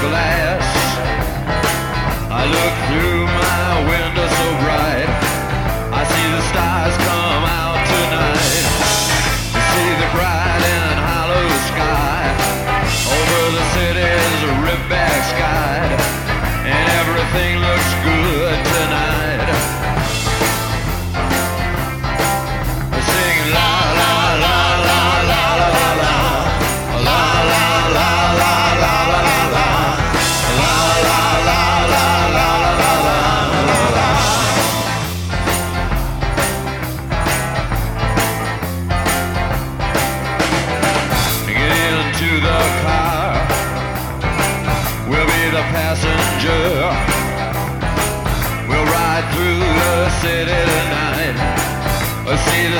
glad.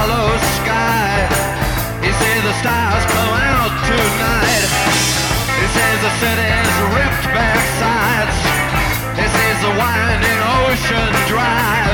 Hollow sky. He sees the stars come out tonight. He sees the city's ripped back sides. He sees the winding ocean drive.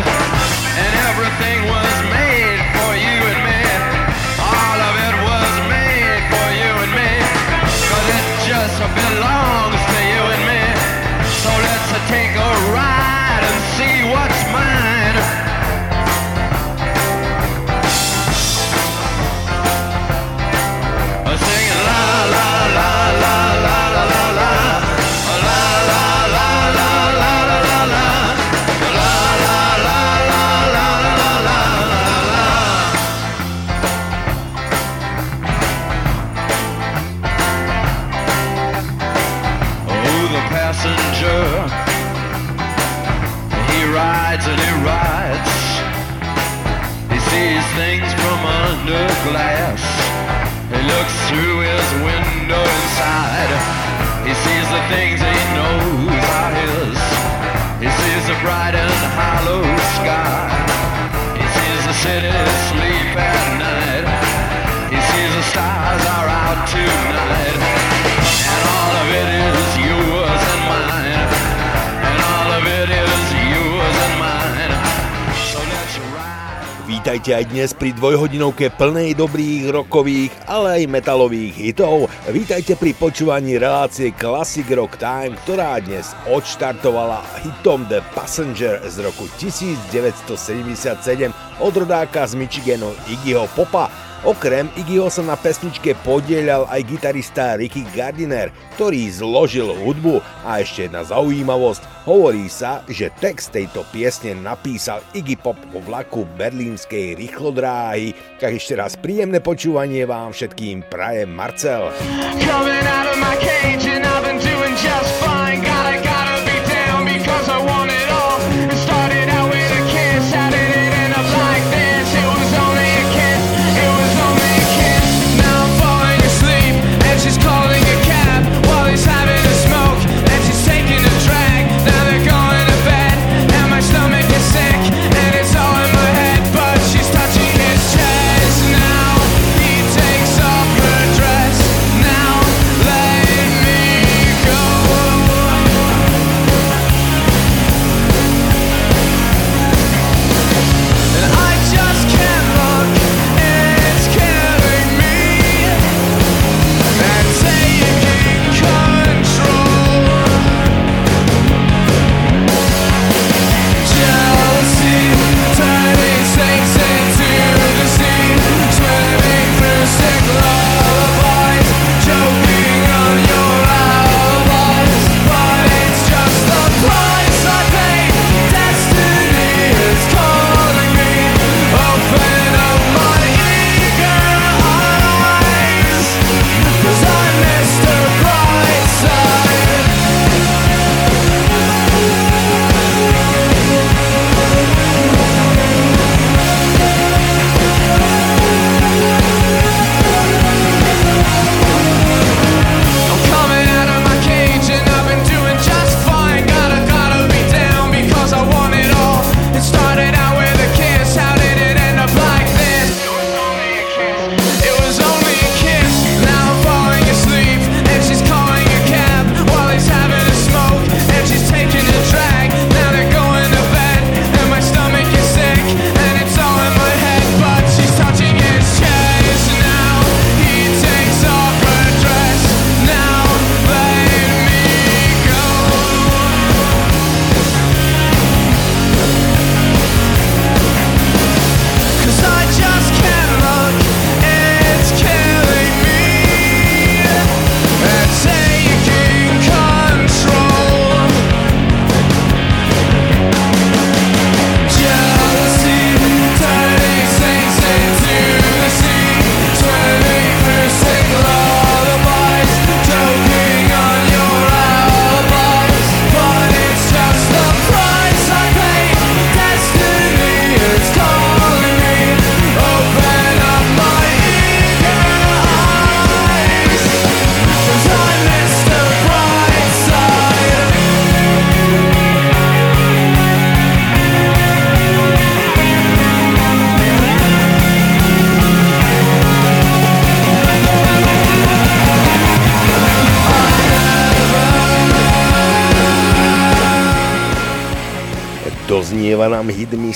Vítajte aj dnes pri dvojhodinovke plnej dobrých rokových, ale aj metalových hitov. Vítajte pri počúvaní relácie Classic Rock Time, ktorá dnes odštartovala hitom The Passenger z roku 1977 od rodáka z Michiganu Iggyho Popa. Okrem Iggyho sa na pesničke podielal aj gitarista Ricky Gardiner, ktorý zložil hudbu a ešte jedna zaujímavosť. Hovorí sa, že text tejto piesne napísal Iggy Pop vo vlaku berlínskej rýchlodráhy. Tak ešte raz príjemné počúvanie vám všetkým praje Marcel. Coming out of my cage and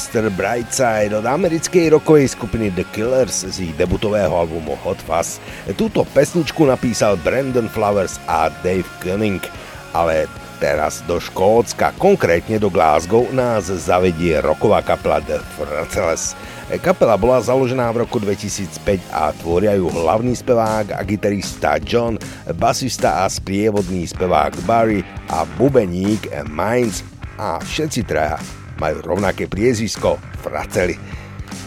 Mr. Brightside od americkej rokovej skupiny The Killers z ich debutového albumu Hot Fuzz. Túto pesničku napísal Brandon Flowers a Dave Cunning, ale teraz do Škótska, konkrétne do Glasgow, nás zavedie roková kapela The Fraceles. Kapela bola založená v roku 2005 a tvoria ju hlavný spevák a gitarista John, basista a sprievodný spevák Barry a bubeník Mainz a všetci traja majú rovnaké priezvisko Fraceli.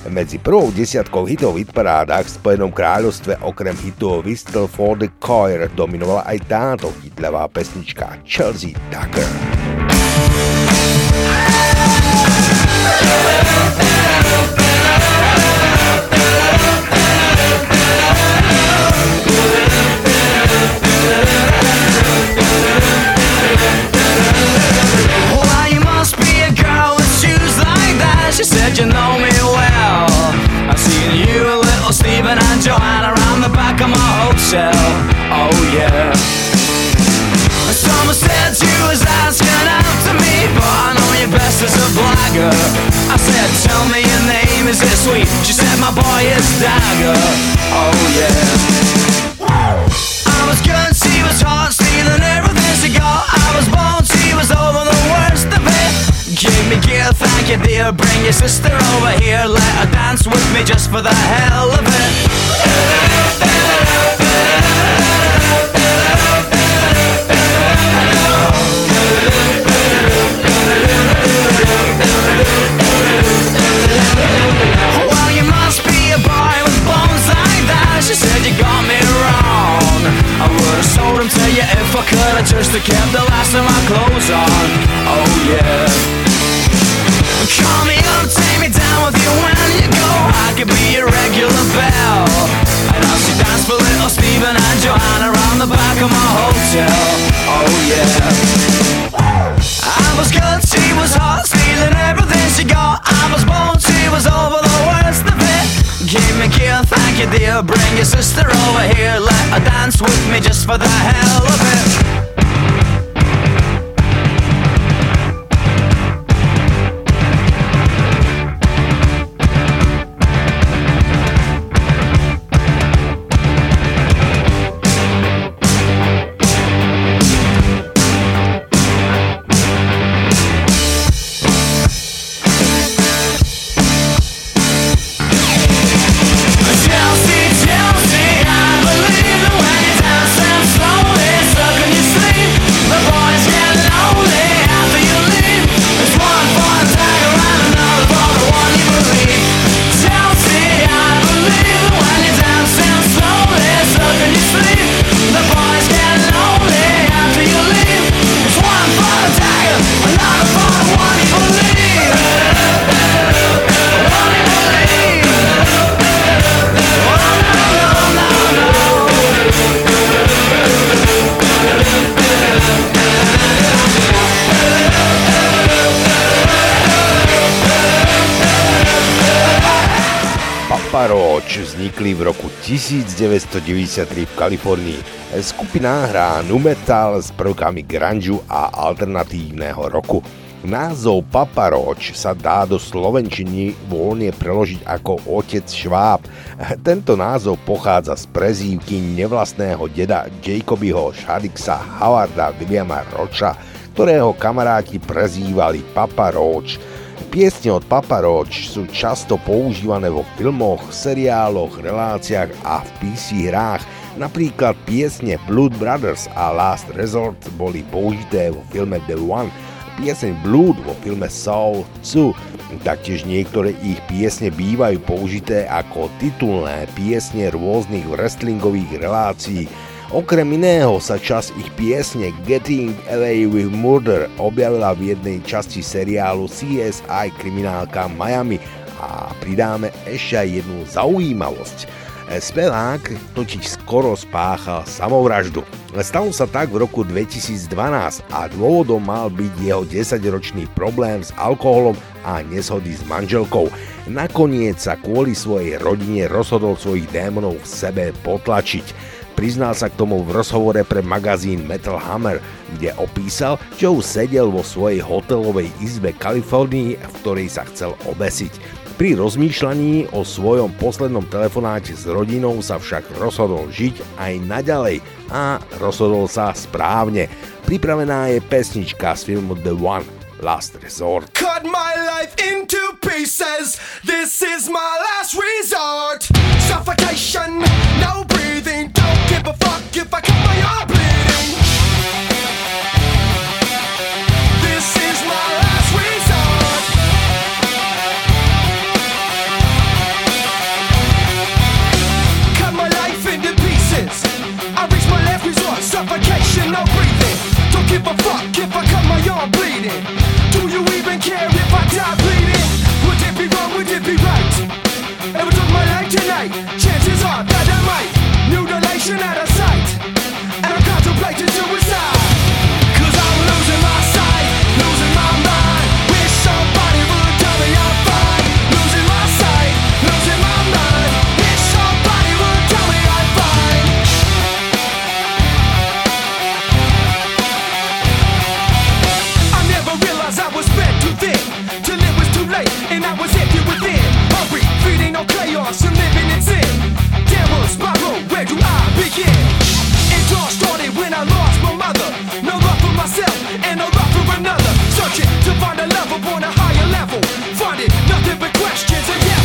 Medzi prvou desiatkou hitov v hitparádach v Spojenom kráľovstve okrem hitu Whistle for the Choir dominovala aj táto hitlevá pesnička Chelsea Tucker. Well, said you know me well. I've seen you, a little Stephen and Joanna around the back of my hotel. Oh yeah. Someone said you was asking after me, but I know you best as a blagger. I said, tell me your name, is it sweet? She said, my boy is Dagger. Oh yeah. I was good, she was hot, stealing everything she got. I was born, she was over the worst of it. Gave me gear, thank you dear. Bring your sister over here, let her dance with me just for the hell of it to you if I could I just kept the last of my clothes on. Oh yeah. Call me up, take me down with you when you go. I could be your regular belle And I'll see dance for little Stephen and Joanna Around the back of my hotel. Oh yeah I was good, she was hot, stealing everything she got. I was she was over the worst of it. Give me thank you dear. Bring your sister over here, let her dance with me just for the hell of it. Vznikli v roku 1993 v Kalifornii. Skupina hrá nu metal s prvkami grunge a alternatívneho roku. Názov Papa sa dá do slovenčiny voľne preložiť ako otec šváb. Tento názov pochádza z prezývky nevlastného deda Jacobyho Shadixa Howarda Williama Rocha, ktorého kamaráti prezývali Papa Roach. Piesne od Papa Roach sú často používané vo filmoch, seriáloch, reláciách a v PC hrách. Napríklad piesne Blood Brothers a Last Resort boli použité vo filme The One, pieseň Blood vo filme Soul 2. Taktiež niektoré ich piesne bývajú použité ako titulné piesne rôznych wrestlingových relácií. Okrem iného sa časť ich piesne Getting Away with Murder objavila v jednej časti seriálu CSI kriminálka Miami a pridáme ešte aj jednu zaujímavosť. Spevák totiž skoro spáchal samovraždu. Stalo sa tak v roku 2012 a dôvodom mal byť jeho 10-ročný problém s alkoholom a neshody s manželkou. Nakoniec sa kvôli svojej rodine rozhodol svojich démonov v sebe potlačiť. Priznal sa k tomu v rozhovore pre magazín Metal Hammer, kde opísal, že už sedel vo svojej hotelovej izbe Kalifornii, v ktorej sa chcel obesiť. Pri rozmýšľaní o svojom poslednom telefonáte s rodinou sa však rozhodol žiť aj naďalej a rozhodol sa správne. Pripravená je pesnička z filmu The One Last Resort. Cut my life into pieces. This is my last resort. Suffocation, no breathing. Don't give a fuck if I cut my arm bleeding. This is my last resort. Cut my life into pieces. I reach my last resort. Suffocation, no breathing. Don't give a fuck if I cut my arm bleeding. Do you even care if I die bleeding? Would it be wrong? Would it be right? I took my life tonight, chances are that I might. Mutilation out of sight. And I'm contemplating suicide. myself and a love for another. Searching to find a love upon a higher level. Find it, nothing but questions and yeah.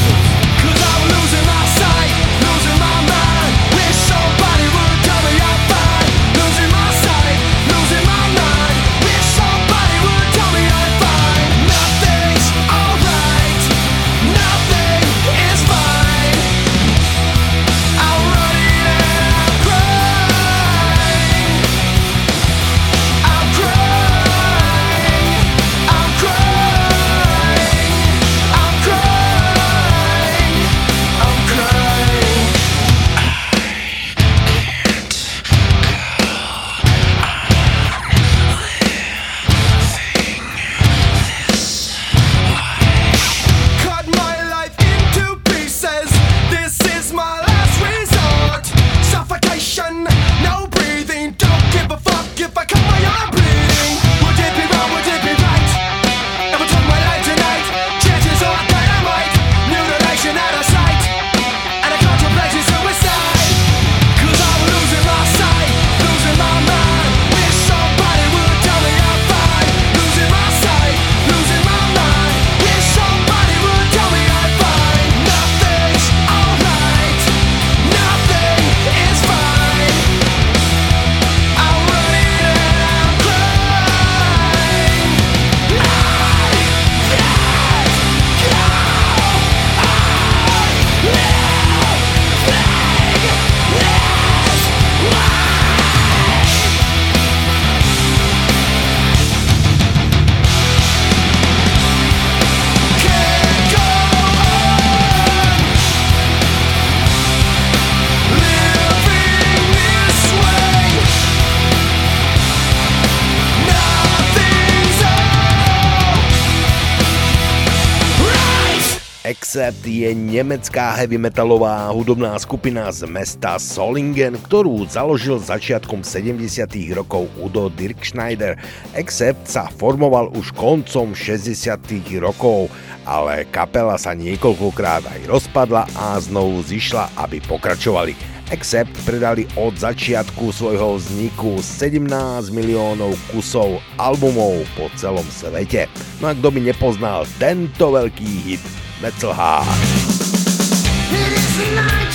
Nemecká heavy metalová hudobná skupina z mesta Solingen, ktorú založil začiatkom 70. rokov Udo Dirkschneider. Accept sa formoval už koncom 60. rokov, ale kapela sa niekoľkokrát aj rozpadla a znovu zišla, aby pokračovali. Accept predali od začiatku svojho vzniku 17 miliónov kusov albumov po celom svete. No a kto by nepoznal tento veľký hit Metal Heart. tonight.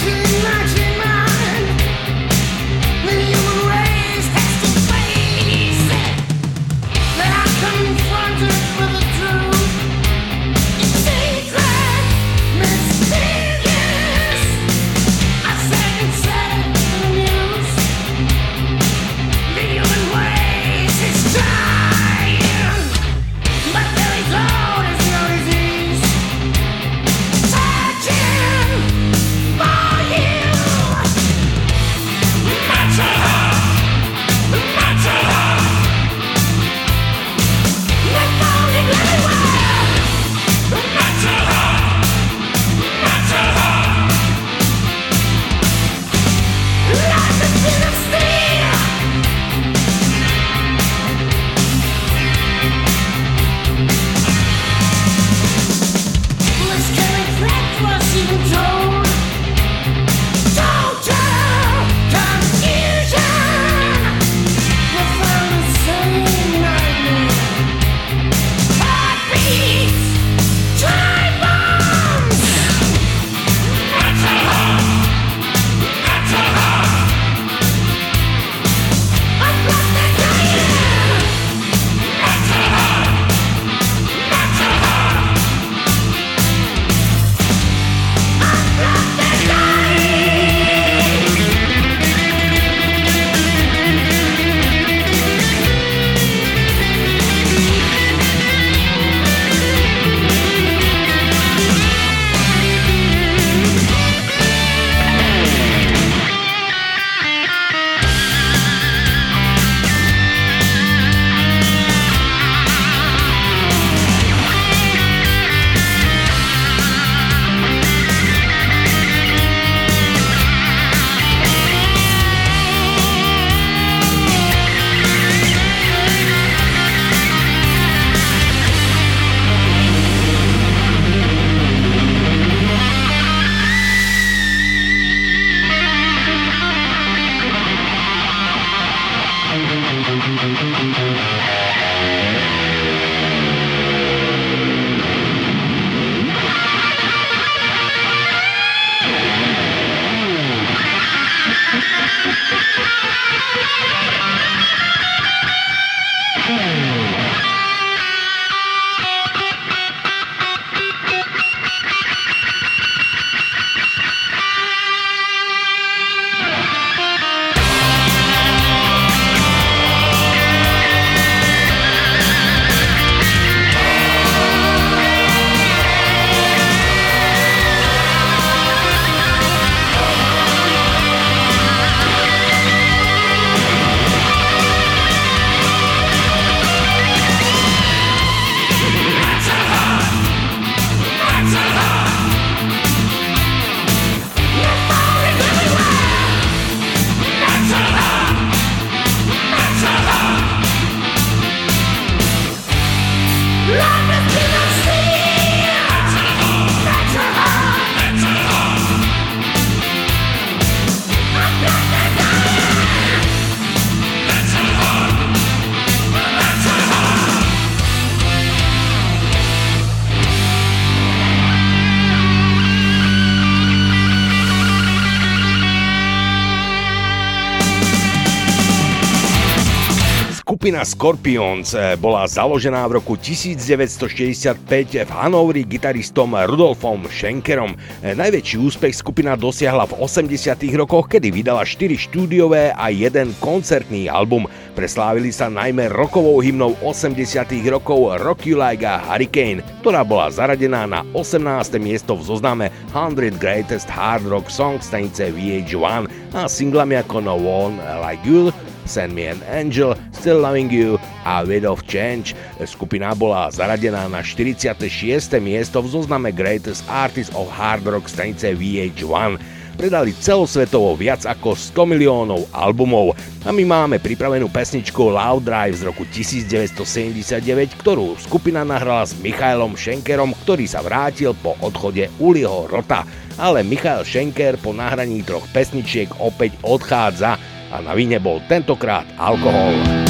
Scorpions eh, bola založená v roku 1965 v Hanovri gitaristom Rudolfom Schenkerom. Eh, najväčší úspech skupina dosiahla v 80 rokoch, kedy vydala 4 štúdiové a jeden koncertný album. Preslávili sa najmä rokovou hymnou 80 rokov Rock You Like a Hurricane, ktorá bola zaradená na 18. miesto v zozname 100 Greatest Hard Rock Songs stanice VH1 a singlami ako No One Like You Send Me an Angel, Still Loving You a Wind of Change. Skupina bola zaradená na 46. miesto v zozname Greatest Artists of Hard Rock stanice VH1 predali celosvetovo viac ako 100 miliónov albumov a my máme pripravenú pesničku Loud Drive z roku 1979, ktorú skupina nahrala s Michailom Schenkerom, ktorý sa vrátil po odchode Uliho Rota. Ale Michail Schenker po nahraní troch pesničiek opäť odchádza a na vine bol tentokrát alkohol.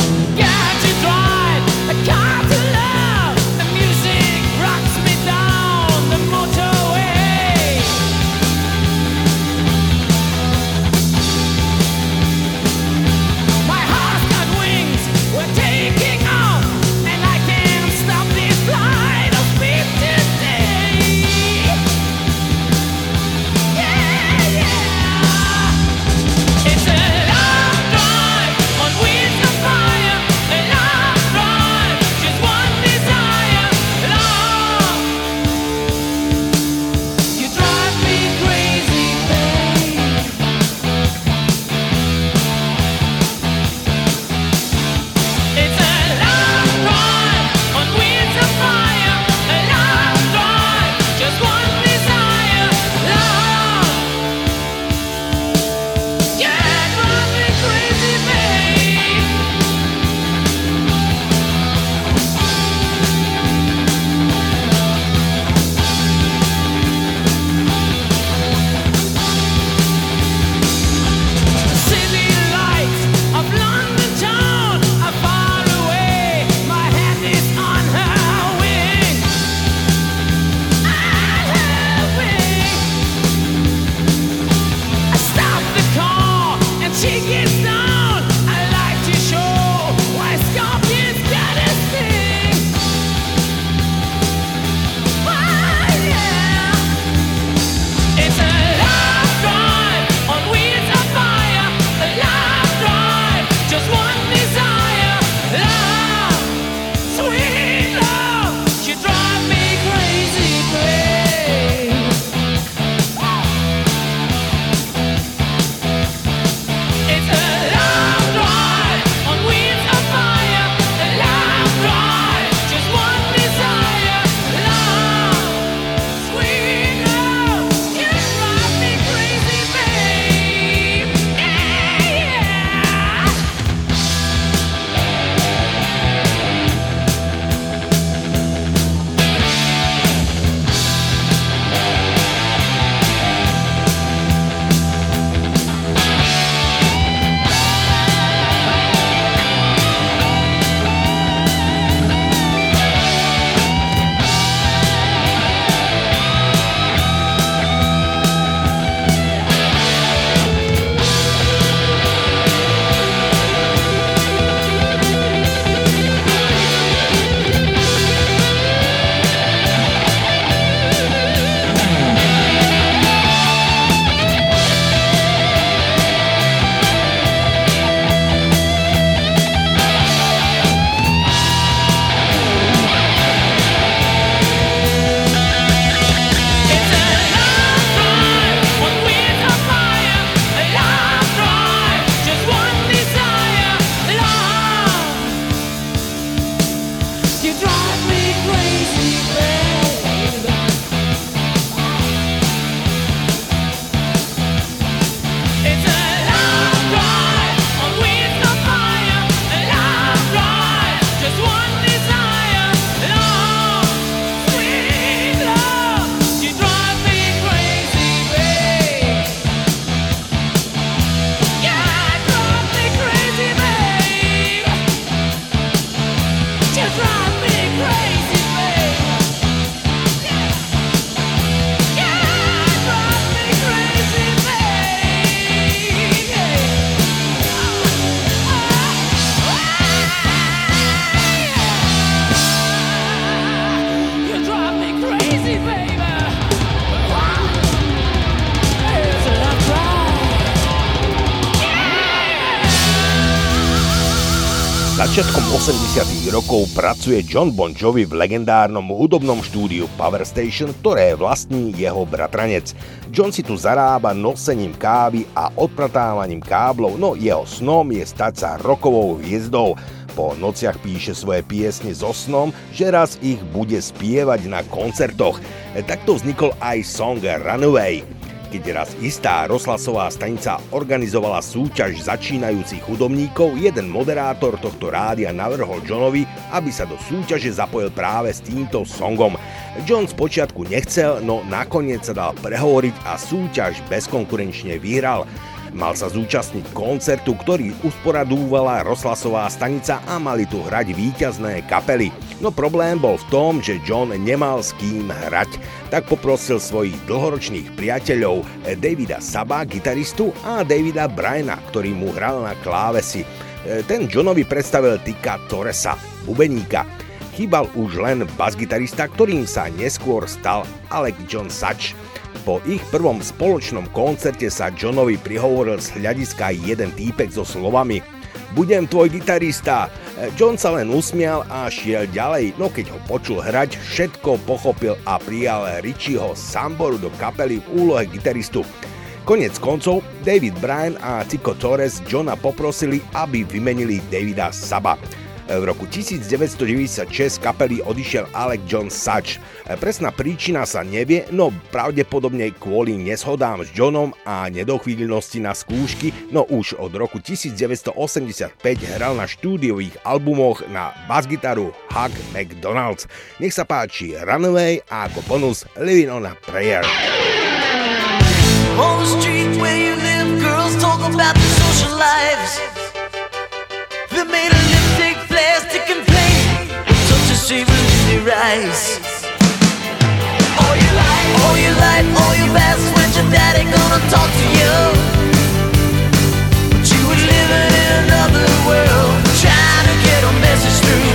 Rokov pracuje John Bon Jovi v legendárnom hudobnom štúdiu Power Station, ktoré vlastní jeho bratranec. John si tu zarába nosením kávy a odpratávaním káblov, no jeho snom je stať sa rokovou hviezdou. Po nociach píše svoje piesne so snom, že raz ich bude spievať na koncertoch. Takto vznikol aj song Runaway keď raz istá rozhlasová stanica organizovala súťaž začínajúcich hudobníkov, jeden moderátor tohto rádia navrhol Johnovi, aby sa do súťaže zapojil práve s týmto songom. John spočiatku nechcel, no nakoniec sa dal prehovoriť a súťaž bezkonkurenčne vyhral. Mal sa zúčastniť koncertu, ktorý usporadúvala rozhlasová stanica a mali tu hrať víťazné kapely. No problém bol v tom, že John nemal s kým hrať, tak poprosil svojich dlhoročných priateľov Davida Saba, gitaristu a Davida Bryana, ktorý mu hral na klávesi. Ten Johnovi predstavil Tika Torresa, bubeníka. Chýbal už len basgitarista, ktorým sa neskôr stal Alec John Such. Po ich prvom spoločnom koncerte sa Johnovi prihovoril z hľadiska jeden týpek so slovami Budem tvoj gitarista. John sa len usmial a šiel ďalej, no keď ho počul hrať, všetko pochopil a prijal Richieho Samboru do kapely v úlohe gitaristu. Konec koncov, David Bryan a Tico Torres Johna poprosili, aby vymenili Davida Saba. V roku 1996 kapely odišiel Alec John Such. Presná príčina sa nevie, no pravdepodobne kvôli neshodám s Johnom a nedochvíľnosti na skúšky, no už od roku 1985 hral na štúdiových albumoch na basgitaru Hug McDonald's. Nech sa páči Runaway a ako bonus Living on a Prayer. On the street where you live, girls talk about the social lives. Shivers in your eyes. All your life, all your life, all your best When your daddy gonna talk to you. But you were living in another world Trying to get a message through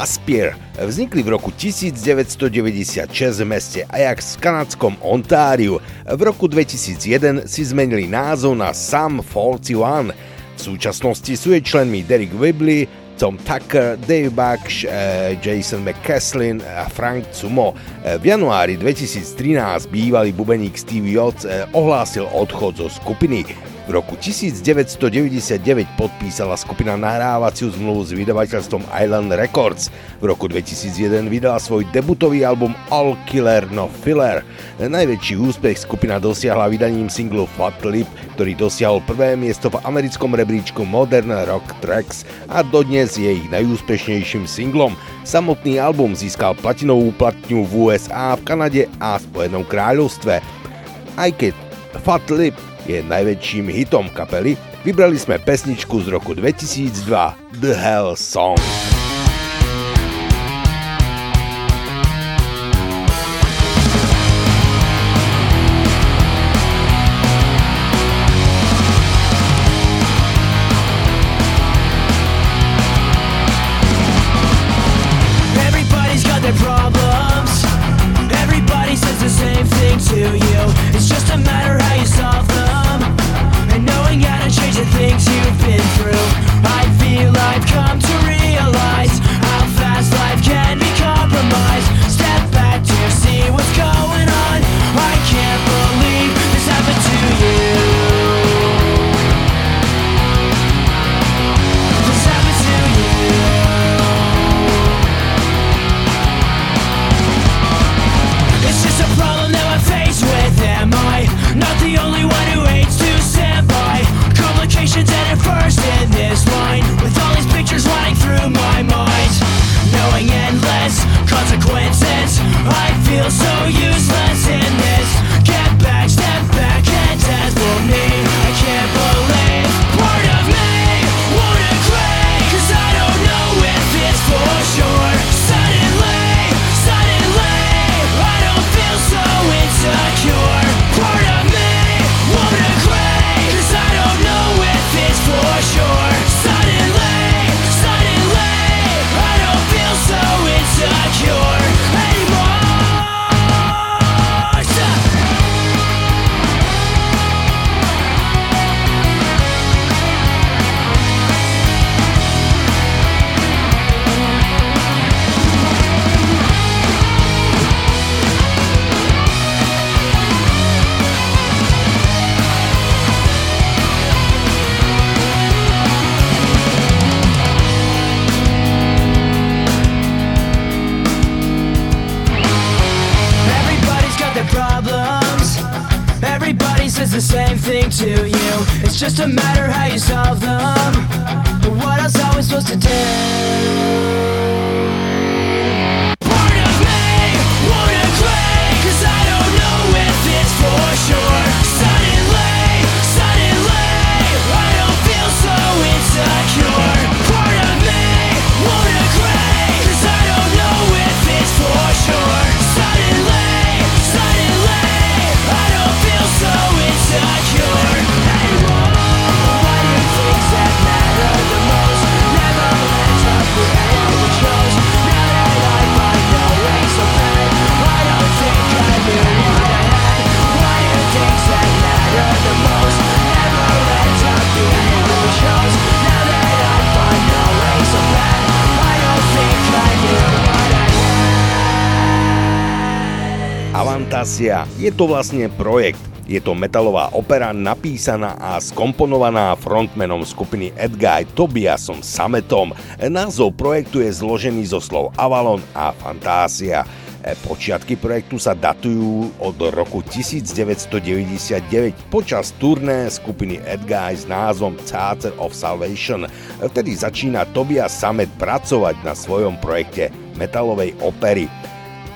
Caspier vznikli v roku 1996 v meste Ajax v kanadskom Ontáriu. V roku 2001 si zmenili názov na Sam 41. V súčasnosti sú je členmi Derek Wibley, Tom Tucker, Dave Baksh, eh, Jason McCaslin a Frank Cumo. Eh, v januári 2013 bývalý bubeník Steve Yates eh, ohlásil odchod zo skupiny. V roku 1999 podpísala skupina nahrávaciu zmluvu s vydavateľstvom Island Records. V roku 2001 vydala svoj debutový album All Killer No Filler. Najväčší úspech skupina dosiahla vydaním singlu Fat Lip, ktorý dosiahol prvé miesto v americkom rebríčku Modern Rock Tracks a dodnes je ich najúspešnejším singlom. Samotný album získal platinovú platňu v USA, v Kanade a Spojenom kráľovstve. Aj keď Fat Lip je najväčším hitom kapely, vybrali sme pesničku z roku 2002 The Hell Song. Just a Avantasia je to vlastne projekt. Je to metalová opera napísaná a skomponovaná frontmanom skupiny Edguy Tobiasom Sametom. Názov projektu je zložený zo slov Avalon a Fantásia. E, Počiatky projektu sa datujú od roku 1999 počas turné skupiny Edguy s názvom Theater of Salvation. Vtedy začína Tobias Samet pracovať na svojom projekte metalovej opery.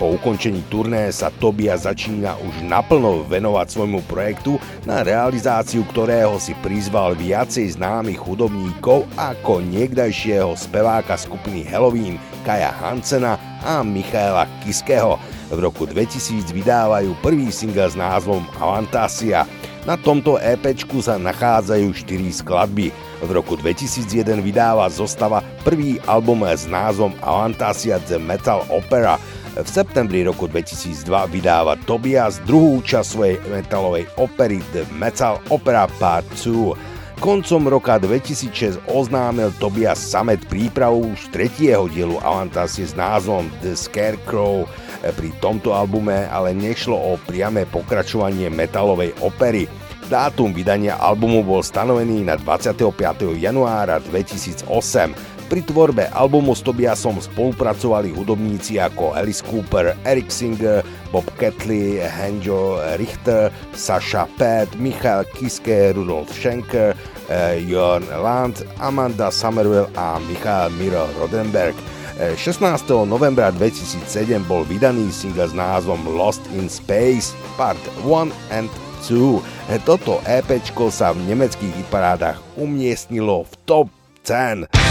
Po ukončení turné sa Tobia začína už naplno venovať svojmu projektu, na realizáciu ktorého si prizval viacej známych hudobníkov ako niekdajšieho speváka skupiny Halloween Kaja Hansena a Michaela Kiského. V roku 2000 vydávajú prvý single s názvom Avantasia. Na tomto EPčku sa nachádzajú 4 skladby. V roku 2001 vydáva zostava prvý album s názvom Avantasia The Metal Opera. V septembri roku 2002 vydáva Tobias druhú časť svojej metalovej opery The Metal Opera Part 2. Koncom roka 2006 oznámil Tobias Samet prípravu už tretieho dielu Avantasie s názvom The Scarecrow. Pri tomto albume ale nešlo o priame pokračovanie metalovej opery. Dátum vydania albumu bol stanovený na 25. januára 2008. Pri tvorbe albumu s Tobiasom spolupracovali hudobníci ako Alice Cooper, Eric Singer, Bob Catley, Hanjo Richter, Sasha Pett, Michael Kiske, Rudolf Schenker, eh, Jörn Land, Amanda Somerville a Michael Miro Rodenberg. Eh, 16. novembra 2007 bol vydaný single s názvom Lost in Space Part 1 and 2. Eh, Toto EPčko sa v nemeckých hitparádach umiestnilo v top 10.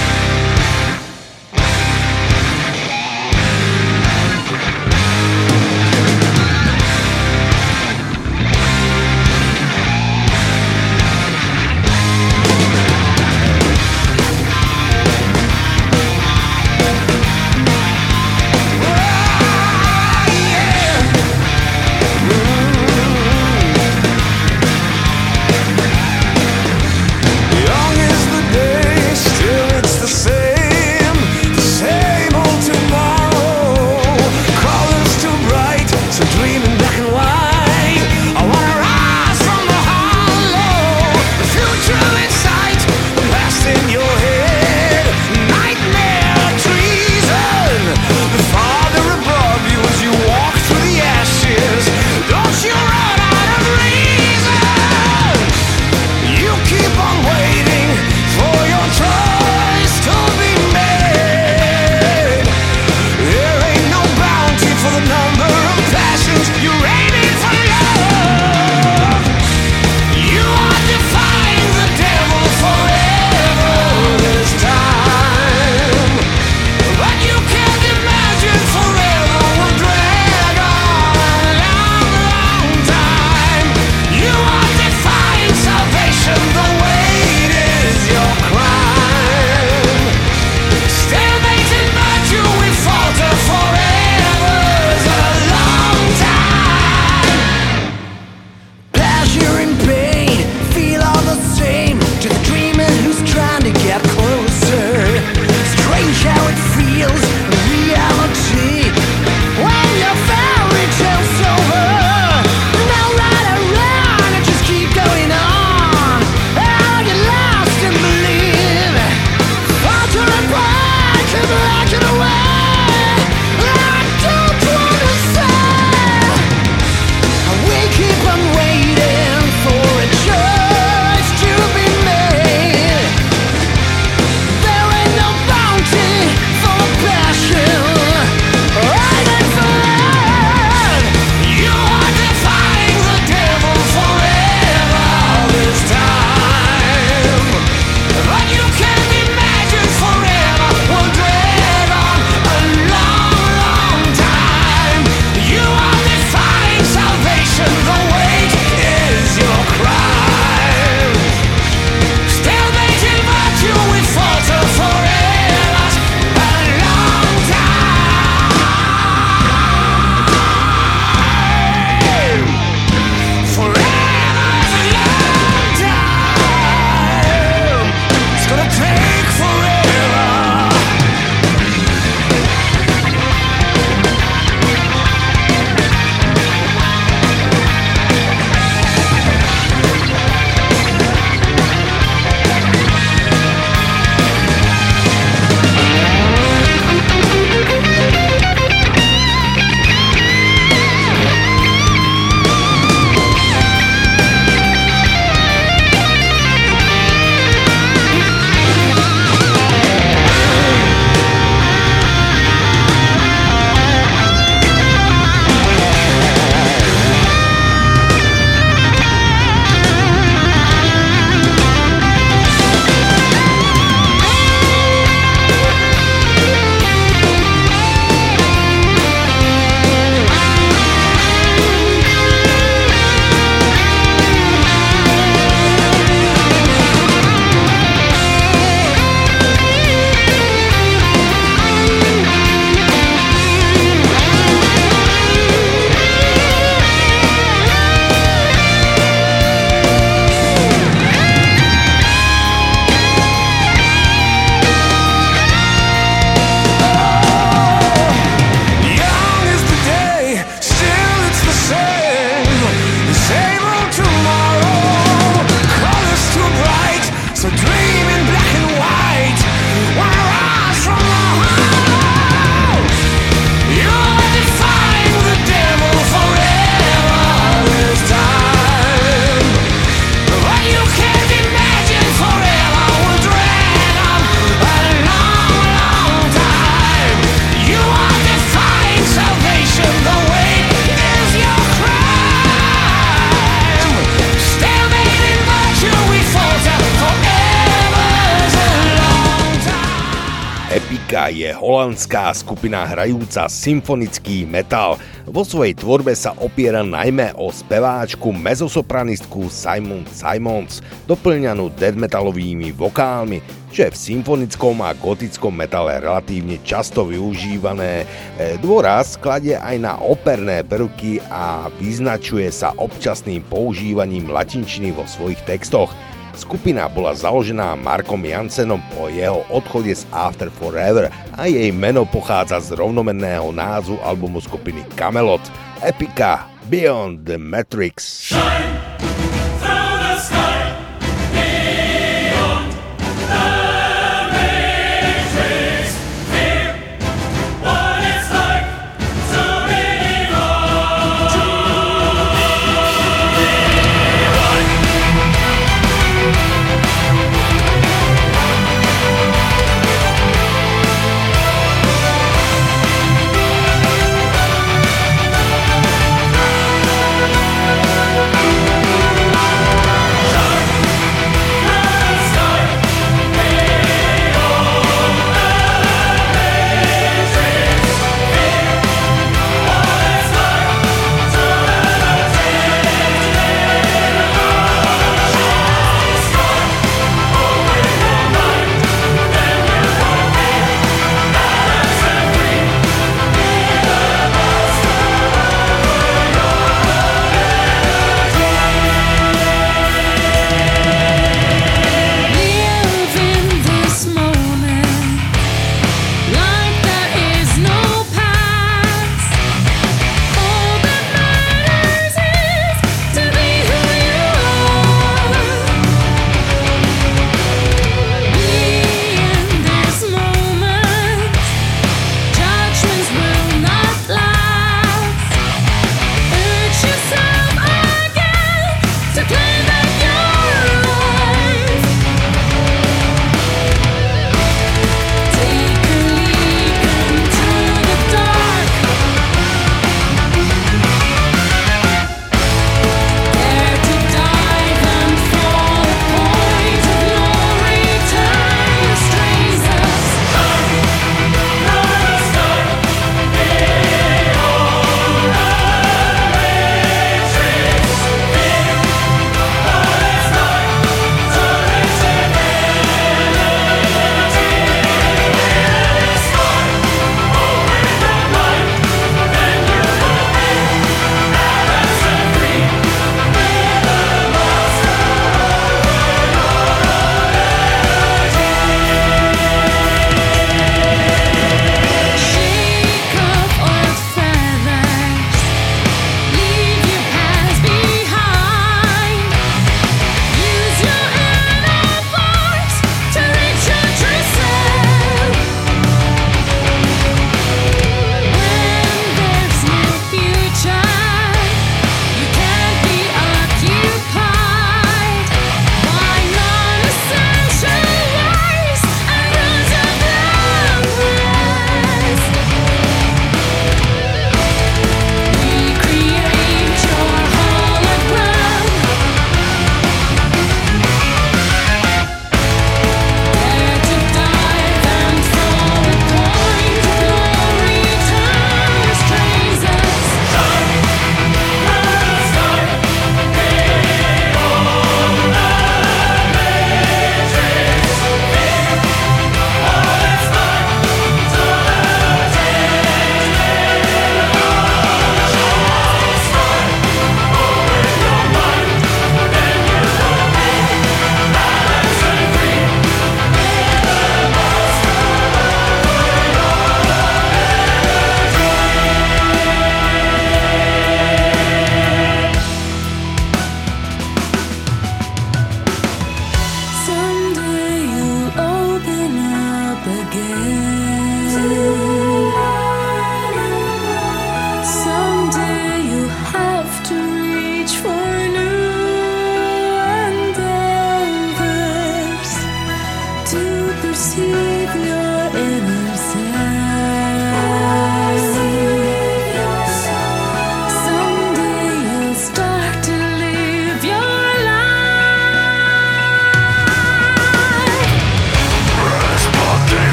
holandská skupina hrajúca symfonický metal. Vo svojej tvorbe sa opiera najmä o speváčku mezosopranistku Simon Simons, doplňanú death metalovými vokálmi, čo je v symfonickom a gotickom metale relatívne často využívané. E, dôraz kladie aj na operné prvky a vyznačuje sa občasným používaním latinčiny vo svojich textoch. Skupina bola založená Markom Jansenom po jeho odchode z After Forever a jej meno pochádza z rovnomenného názvu albumu skupiny Camelot Epica Beyond the Matrix. Shine.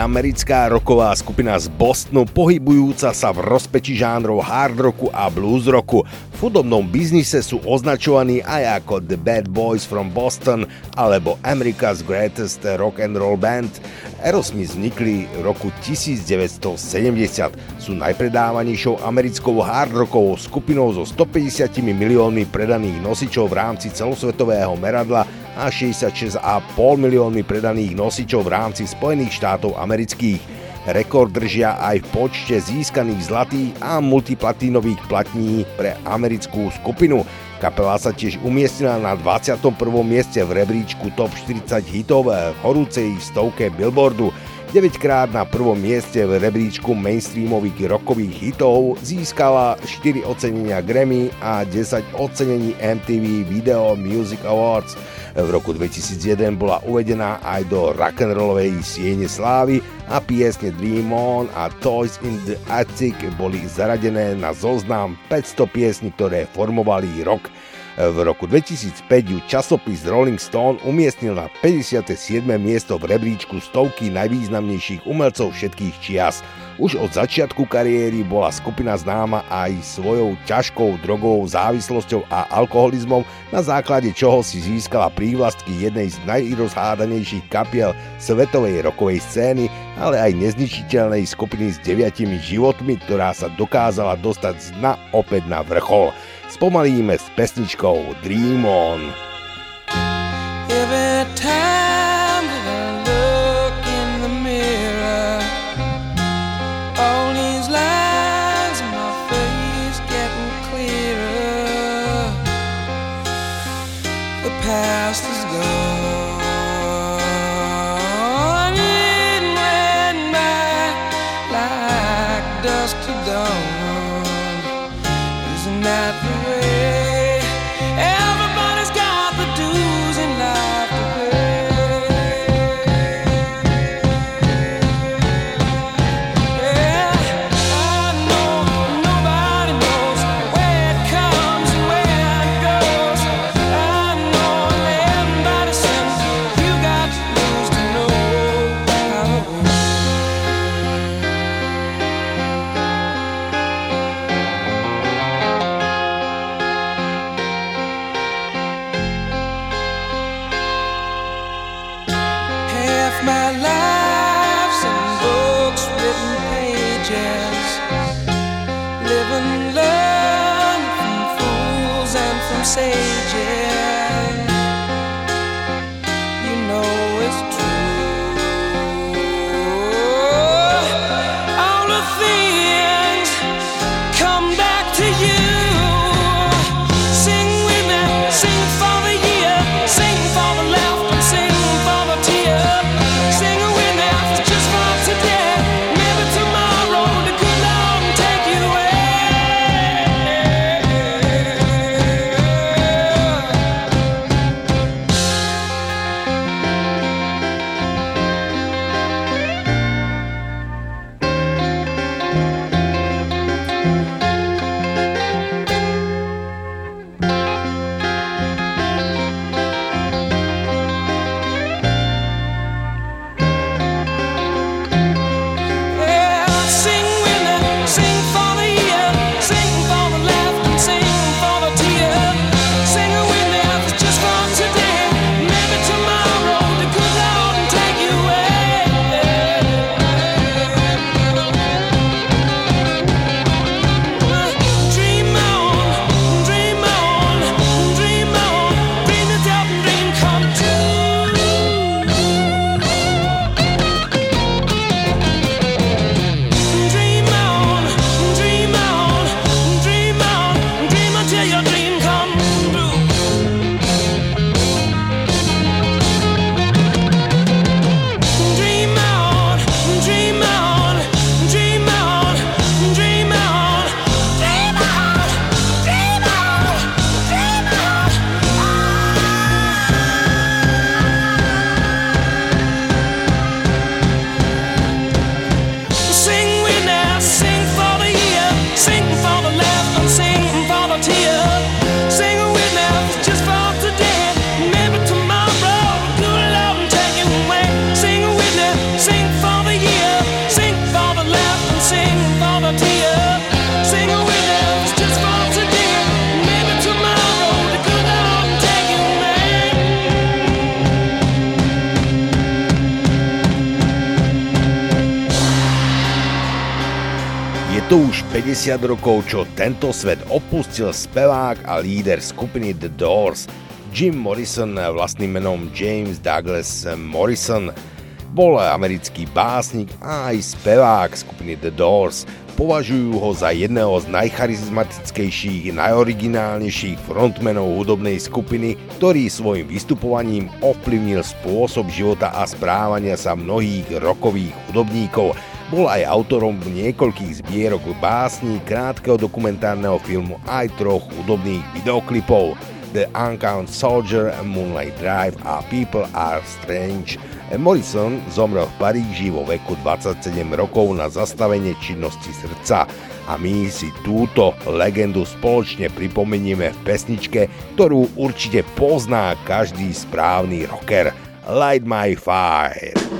Americká roková skupina z Bostonu, pohybujúca sa v rozpeči žánrov hard rocku a blues rocku. V hudobnom biznise sú označovaní aj ako The Bad Boys from Boston alebo America's Greatest Rock and Roll Band. Aerosmith vznikli v roku 1970. Sú najpredávanejšou americkou hard rockovou skupinou so 150 miliónmi predaných nosičov v rámci celosvetového meradla a 66,5 miliónmi predaných nosičov v rámci Spojených štátov amerických. Rekord držia aj v počte získaných zlatých a multiplatínových platní pre americkú skupinu. Kapela sa tiež umiestnila na 21. mieste v rebríčku Top 40 hitov v horúcej stovke Billboardu. 9 krát na prvom mieste v rebríčku mainstreamových rokových hitov získala 4 ocenenia Grammy a 10 ocenení MTV Video Music Awards. V roku 2001 bola uvedená aj do rock'n'rollovej siene slávy a piesne Dream On a Toys in the Attic boli zaradené na zoznam 500 piesní, ktoré formovali rok. V roku 2005 ju časopis Rolling Stone umiestnil na 57. miesto v rebríčku stovky najvýznamnejších umelcov všetkých čias. Už od začiatku kariéry bola skupina známa aj svojou ťažkou drogovou závislosťou a alkoholizmom, na základe čoho si získala prívlastky jednej z najrozhádanejších kapiel svetovej rokovej scény, ale aj nezničiteľnej skupiny s deviatimi životmi, ktorá sa dokázala dostať z dna opäť na vrchol. Spomalíme s pesničkou Dream On. Every time tento svet opustil spevák a líder skupiny The Doors. Jim Morrison, vlastným menom James Douglas Morrison, bol americký básnik a aj spevák skupiny The Doors. Považujú ho za jedného z najcharizmatickejších, najoriginálnejších frontmenov hudobnej skupiny, ktorý svojim vystupovaním ovplyvnil spôsob života a správania sa mnohých rokových hudobníkov – bol aj autorom niekoľkých zbierok básní, krátkeho dokumentárneho filmu aj troch hudobných videoklipov The Uncount Soldier, Moonlight Drive a People Are Strange. Morrison zomrel v Paríži vo veku 27 rokov na zastavenie činnosti srdca a my si túto legendu spoločne pripomenieme v pesničke, ktorú určite pozná každý správny rocker. Light My Fire.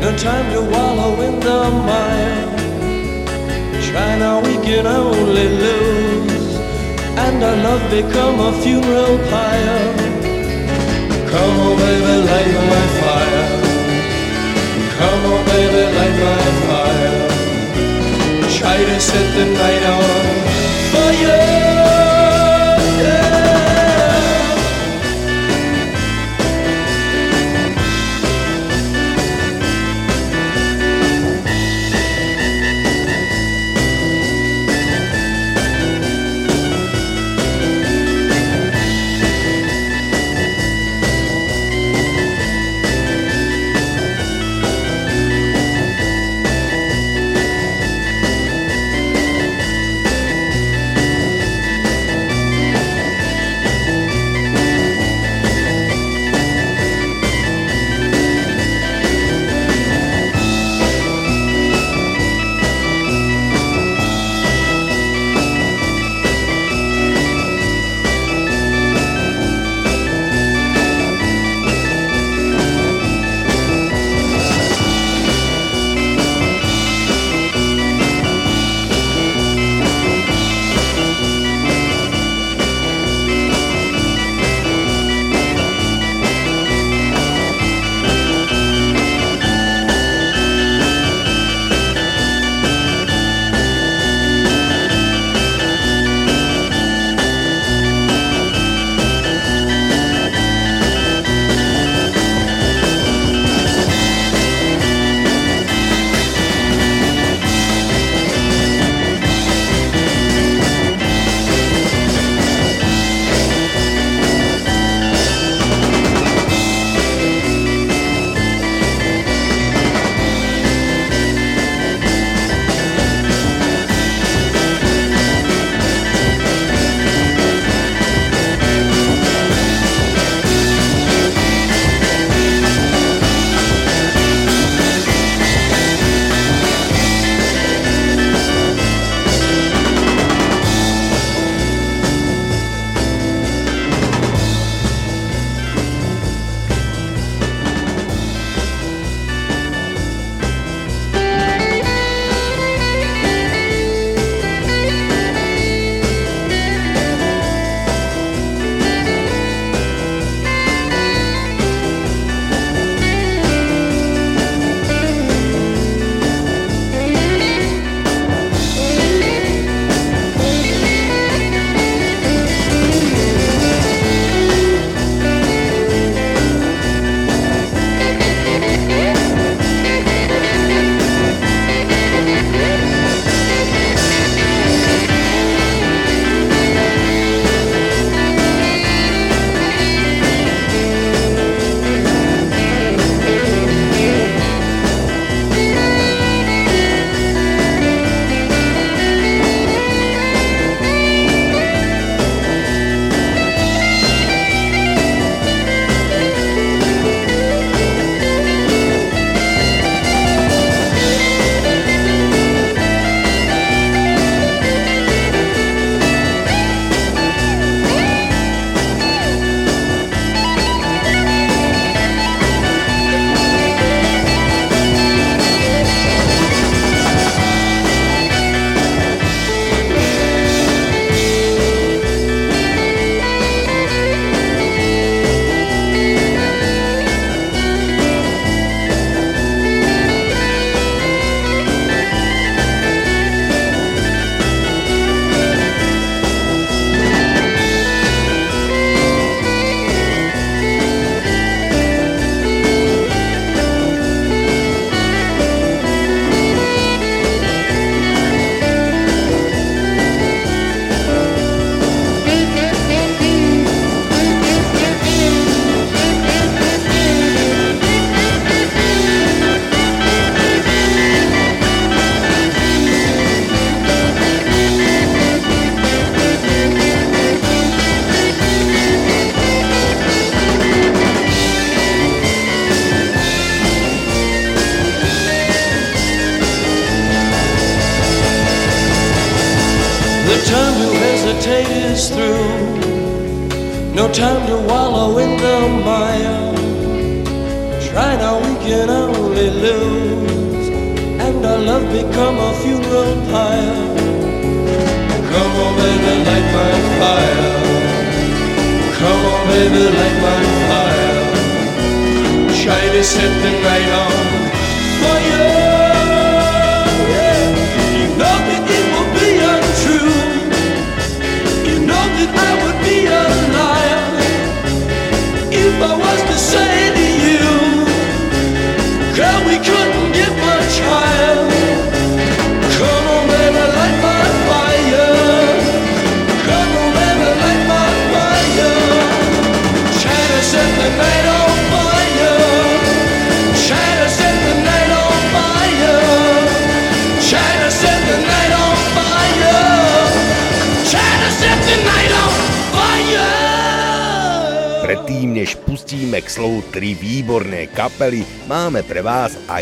No time to wallow in the mire. Try now, we can only lose. And our love become a funeral pyre. Come on, baby, light my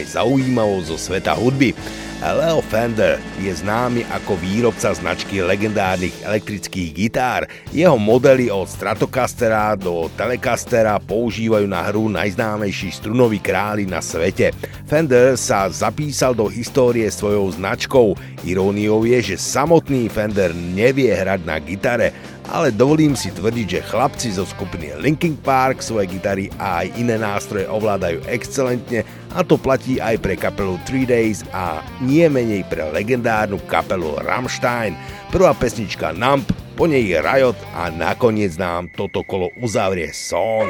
aj zaujímavosť zo sveta hudby. Leo Fender je známy ako výrobca značky legendárnych elektrických gitár. Jeho modely od Stratocastera do Telecastera používajú na hru najznámejší strunoví králi na svete. Fender sa zapísal do histórie svojou značkou. Iróniou je, že samotný Fender nevie hrať na gitare, ale dovolím si tvrdiť, že chlapci zo skupiny Linking Park svoje gitary a aj iné nástroje ovládajú excelentne a to platí aj pre kapelu Three Days a nie menej pre legendárnu kapelu Rammstein. Prvá pesnička Nump, po nej Riot a nakoniec nám toto kolo uzavrie son.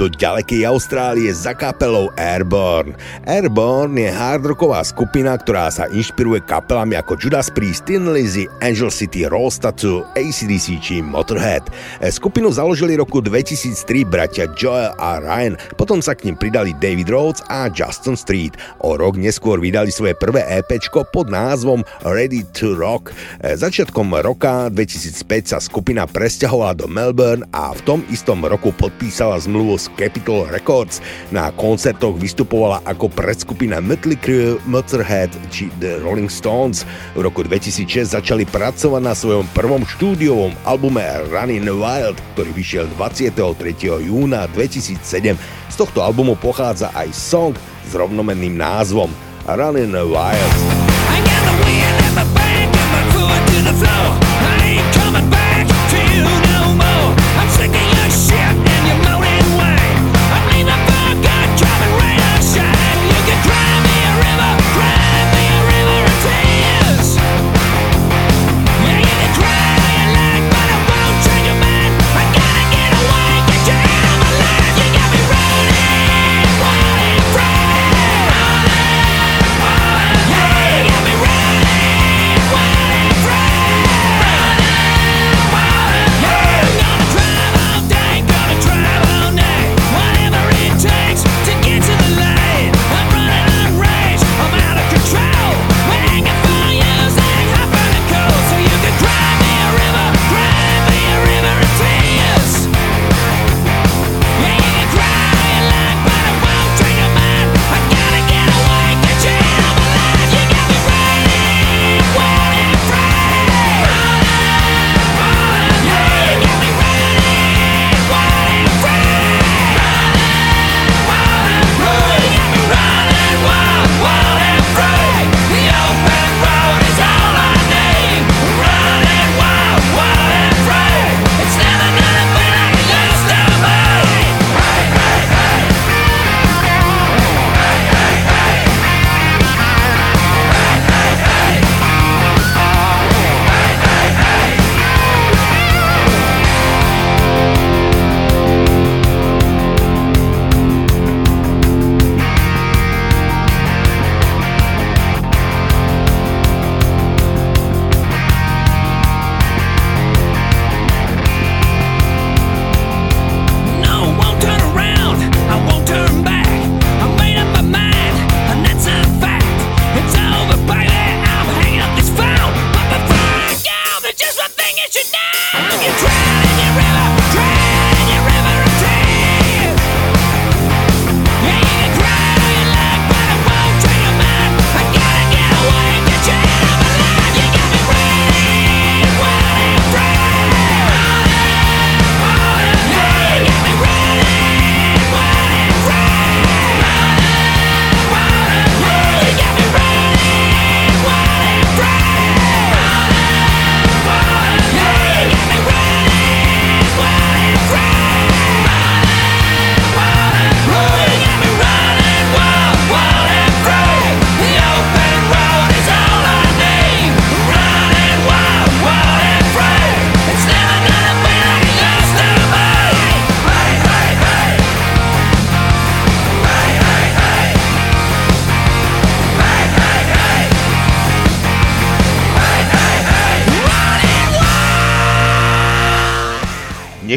cuando ďalekej Austrálie za kapelou Airborne. Airborne je hardrocková skupina, ktorá sa inšpiruje kapelami ako Judas Priest, Tin Lizzy, Angel City, Rostatu, ACDC či Motorhead. E, Skupinu založili roku 2003 bratia Joel a Ryan, potom sa k nim pridali David Rhodes a Justin Street. O rok neskôr vydali svoje prvé EPčko pod názvom Ready to Rock. E, Začiatkom roka 2005 sa skupina presťahovala do Melbourne a v tom istom roku podpísala zmluvu s Capitol Records. Na koncertoch vystupovala ako predskupina Mötley Crüe, Motorhead či The Rolling Stones. V roku 2006 začali pracovať na svojom prvom štúdiovom albume Running Wild, ktorý vyšiel 23. júna 2007. Z tohto albumu pochádza aj song s rovnomenným názvom Running Wild. Yeah.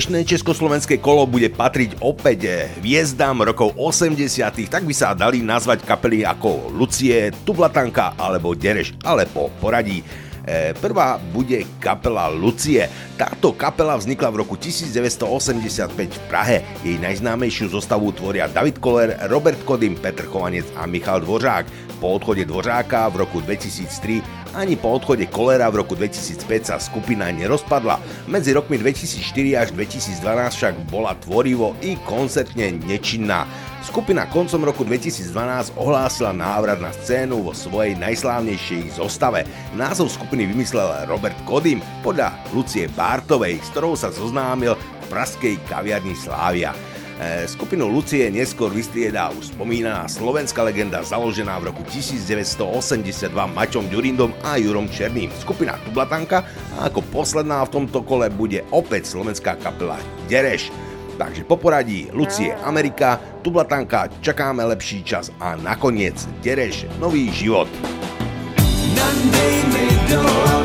Dnešné československé kolo bude patriť opäť hviezdám rokov 80 tak by sa dali nazvať kapely ako Lucie, Tublatanka alebo Dereš, ale po poradí. E, prvá bude kapela Lucie. Táto kapela vznikla v roku 1985 v Prahe. Jej najznámejšiu zostavu tvoria David Koller, Robert Kodym, Petr Chovanec a Michal Dvořák. Po odchode Dvořáka v roku 2003 ani po odchode kolera v roku 2005 sa skupina nerozpadla. Medzi rokmi 2004 až 2012 však bola tvorivo i koncertne nečinná. Skupina koncom roku 2012 ohlásila návrat na scénu vo svojej najslávnejšej zostave. Názov skupiny vymyslel Robert Kodym podľa Lucie Bartovej, s ktorou sa zoznámil v praskej kaviarni Slávia. E, skupinu Lucie neskôr vystriedá už spomínaná slovenská legenda založená v roku 1982 Maťom Ďurindom a Jurom Černým. Skupina Tublatanka a ako posledná v tomto kole bude opäť slovenská kapela Dereš. Takže po poradí Lucie Amerika, Tublatanka Čakáme lepší čas a nakoniec Dereš Nový život. Nadej mi do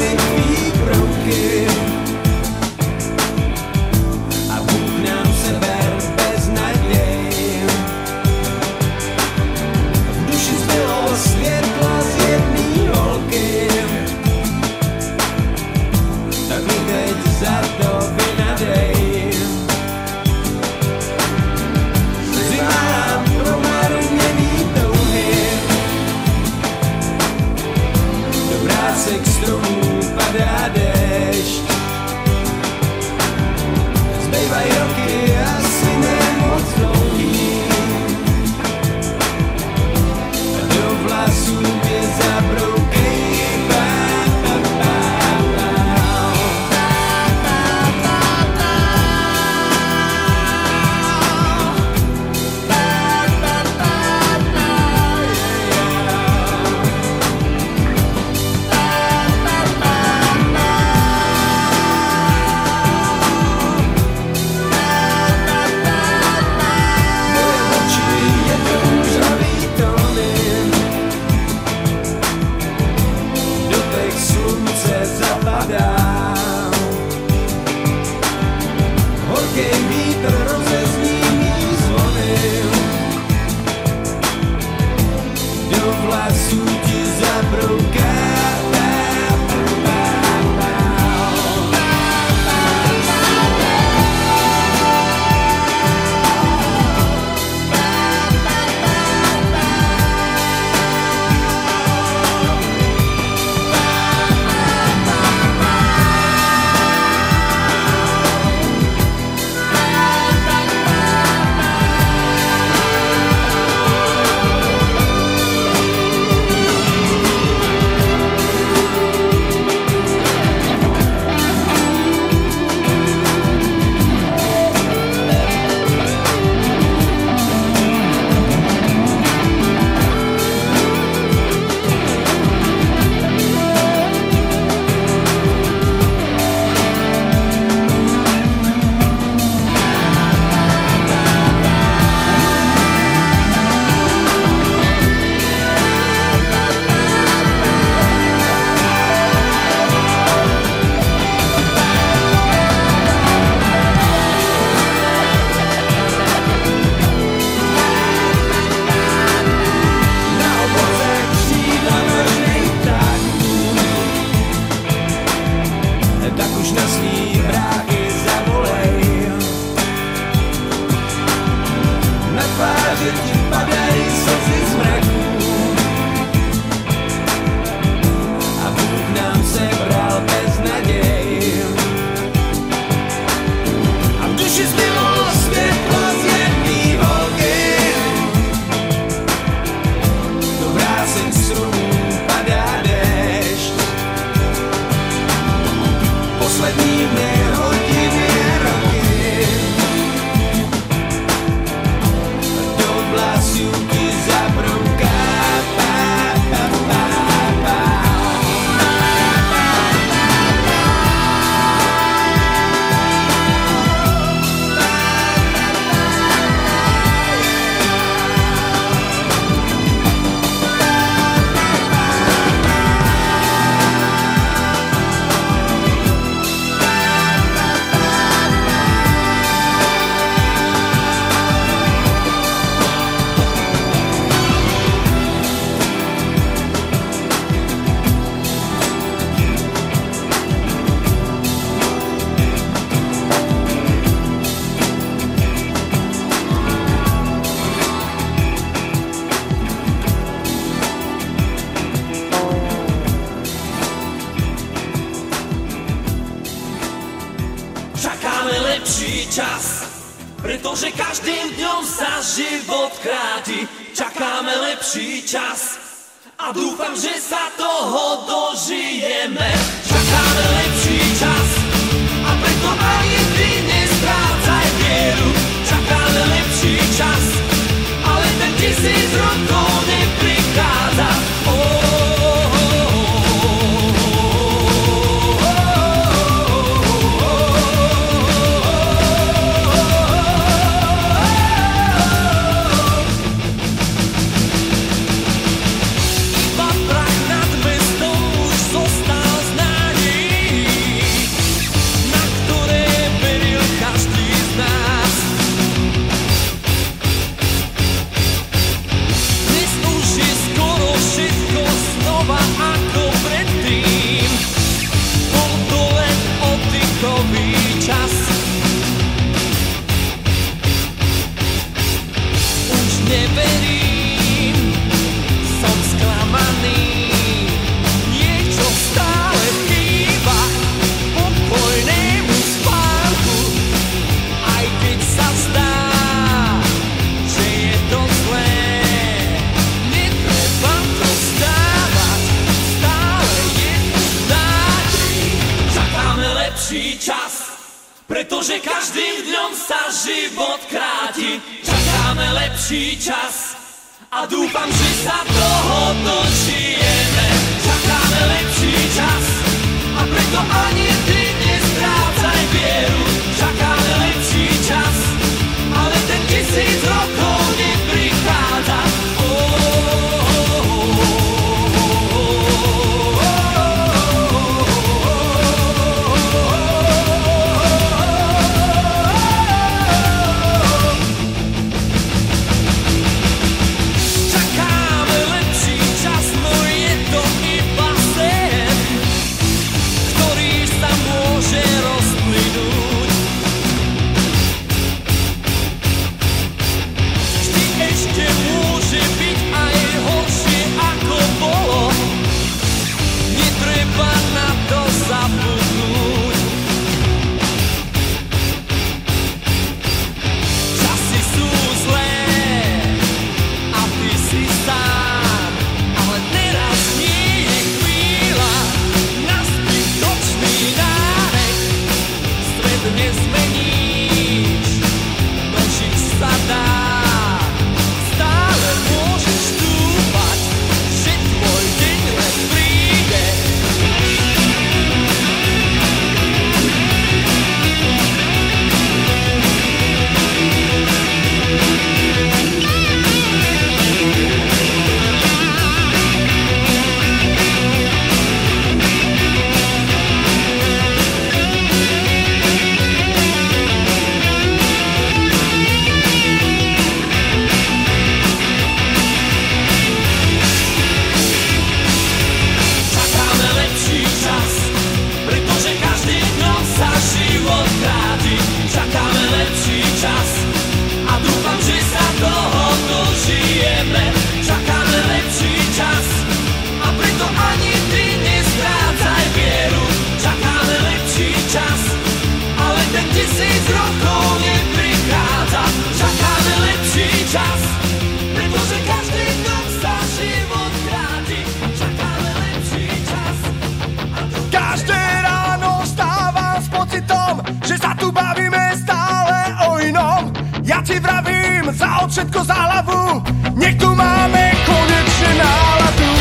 Ja ti vravím, za odšetko za hlavu, nech tu máme konečne náladu.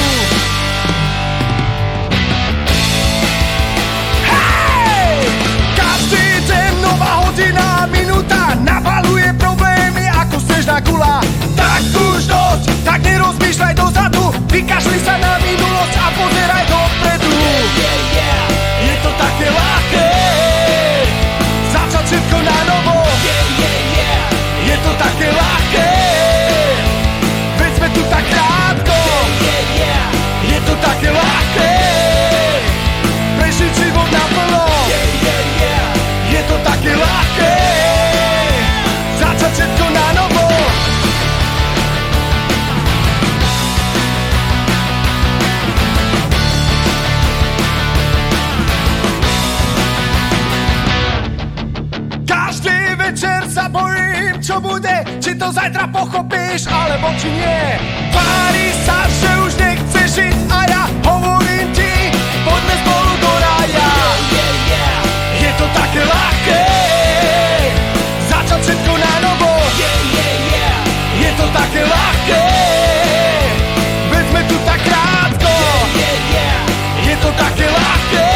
Hej! Každý deň nová hodina, minúta, nabaluje problémy ako snežná gula. Tak už dosť, tak nerozmýšľaj dozadu, vykašli sa na minulosť a pozeraj dopredu. Yeah, yeah, yeah. také ľahké. Prežiť život naplno. Yeah, yeah, yeah. Je to také ľahké. Začať všetko na novo. Každý večer sa bojím, čo bude. Či to zajtra pochopíš, alebo či nie. Tvári sa, že už nech žiť a ja hovorím ti, poďme spolu do raja. Je to také ľahké, začať všetko na novo. Je to také ľahké, veď sme tu tak krátko. Je to také ľahké,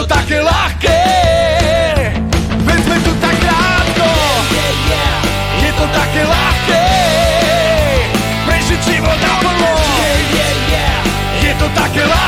to také ľahké. Veď sme tu tak krátko Je to také ľahké. Prežiť život naplno Je to také ľahké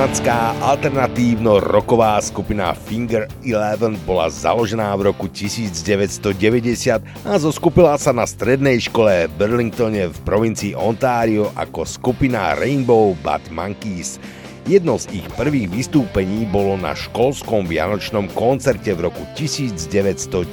Kanadská alternatívno-roková skupina Finger Eleven bola založená v roku 1990 a zoskupila sa na strednej škole v Burlingtone v provincii Ontario ako skupina Rainbow Bad Monkeys. Jedno z ich prvých vystúpení bolo na školskom vianočnom koncerte v roku 1990.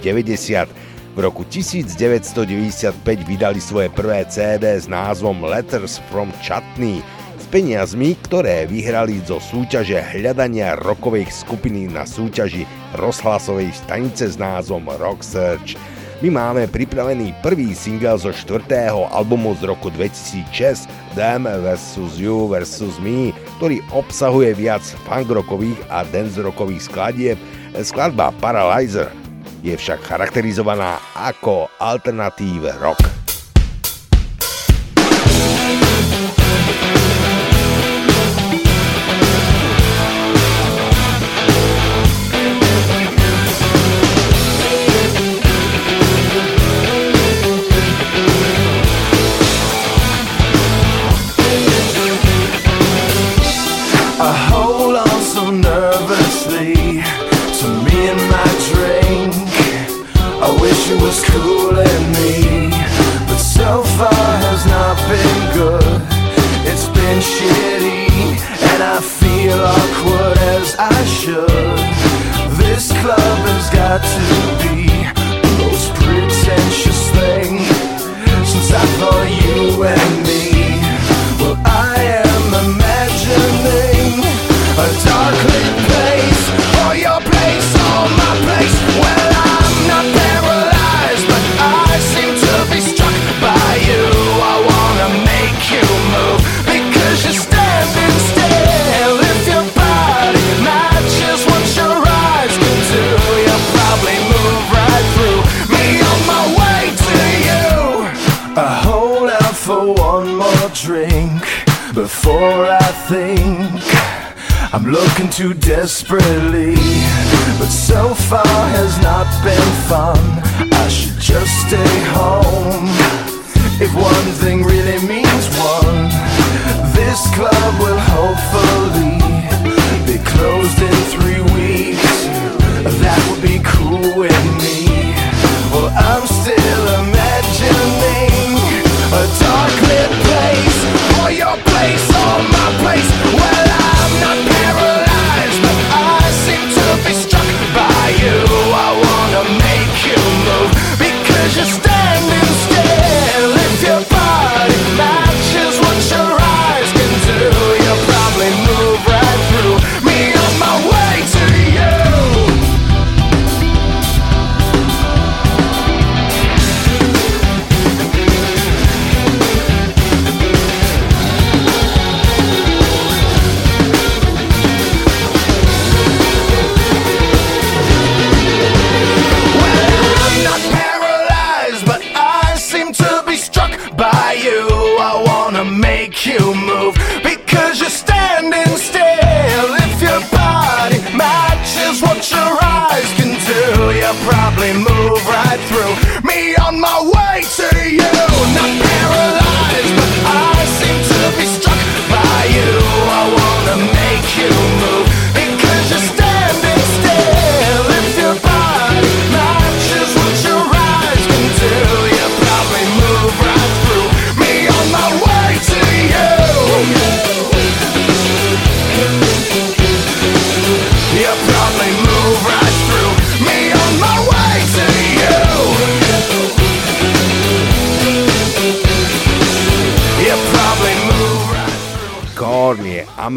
V roku 1995 vydali svoje prvé CD s názvom Letters from Chutney peniazmi, ktoré vyhrali zo súťaže hľadania rokovej skupiny na súťaži rozhlasovej stanice s názvom Rock Search. My máme pripravený prvý single zo štvrtého albumu z roku 2006 Them vs. You vs. Me, ktorý obsahuje viac punkrockových a dancerockových skladieb. Skladba Paralyzer je však charakterizovaná ako alternatív rock. To me and my drink. I wish it was cooling me, but so far has not been good. It's been shitty, and I feel awkward as I should. This club has got to be the most pretentious thing since I thought you and me. Looking too desperately, but so far has not been fun. I should just stay home. If one thing really means one, this club will hopefully be closed in three weeks. That would be cool with me. Well, I'm still imagining a dark lit place or your place or my place.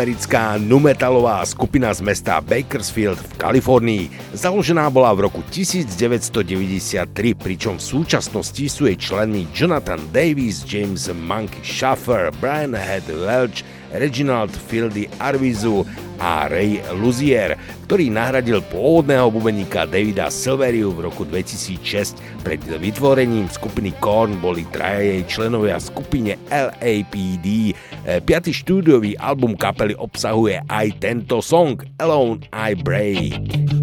Americká numetalová skupina z mesta Bakersfield v Kalifornii. Založená bola v roku 1993, pričom v súčasnosti sú jej členmi Jonathan Davis, James Monkey Schaffer, Brian Head Welch, Reginald Fieldy Arvizu a Ray Luzier, ktorý nahradil pôvodného bubeníka Davida Silveriu v roku 2006. Pred vytvorením skupiny Korn boli traja jej členovia skupine LAPD. E, piatý štúdiový album kapely obsahuje aj tento song Alone I Break.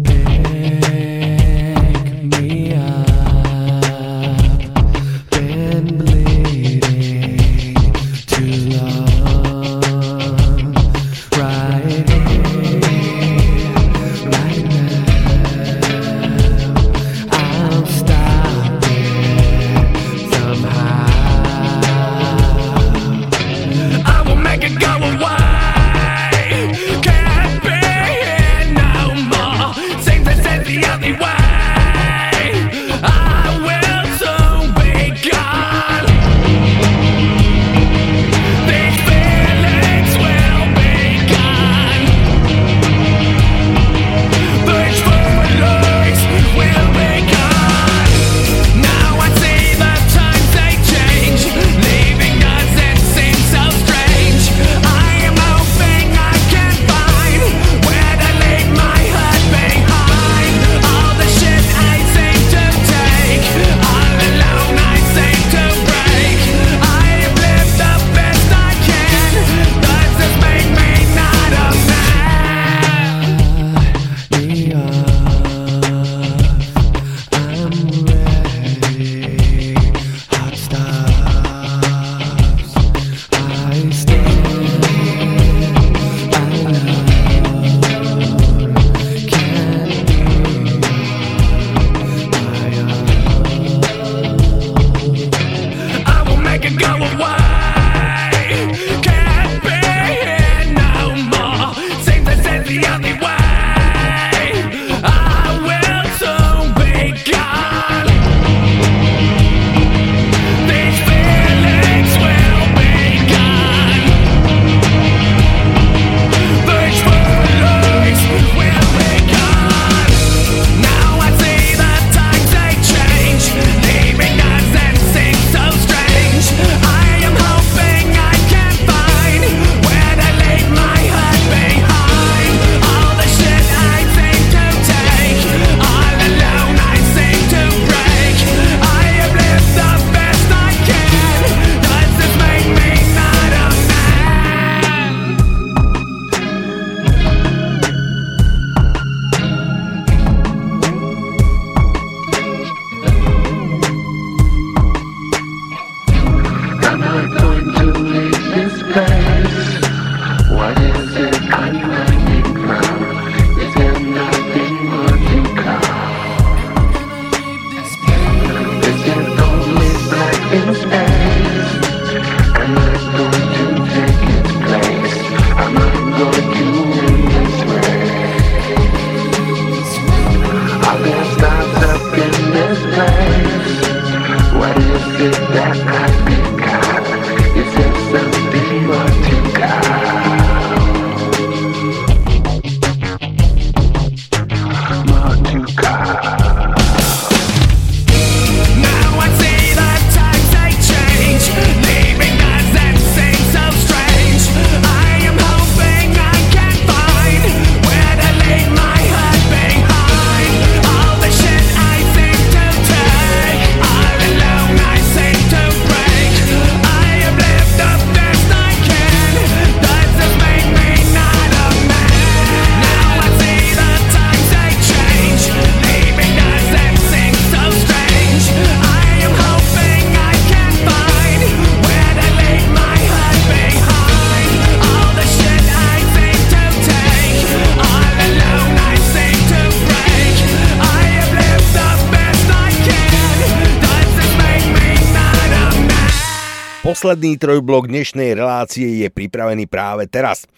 Posledný trojblok dnešnej relácie je pripravený práve teraz.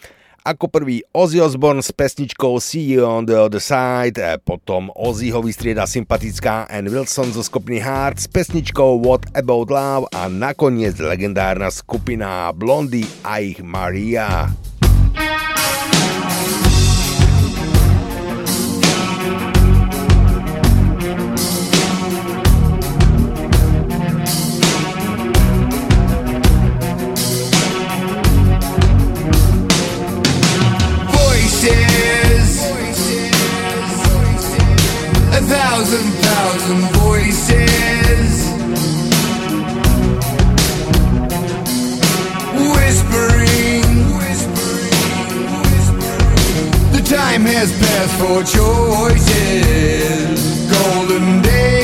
Ako prvý Ozzy Osbourne s pesničkou See You on the Other Side, potom Ozzyho vystrieda sympatická Ann Wilson zo skupiny Heart s pesničkou What About Love a nakoniec legendárna skupina Blondie a ich Maria. thousand, thousand voices whispering, whispering, whispering. The time has passed for choices, golden days.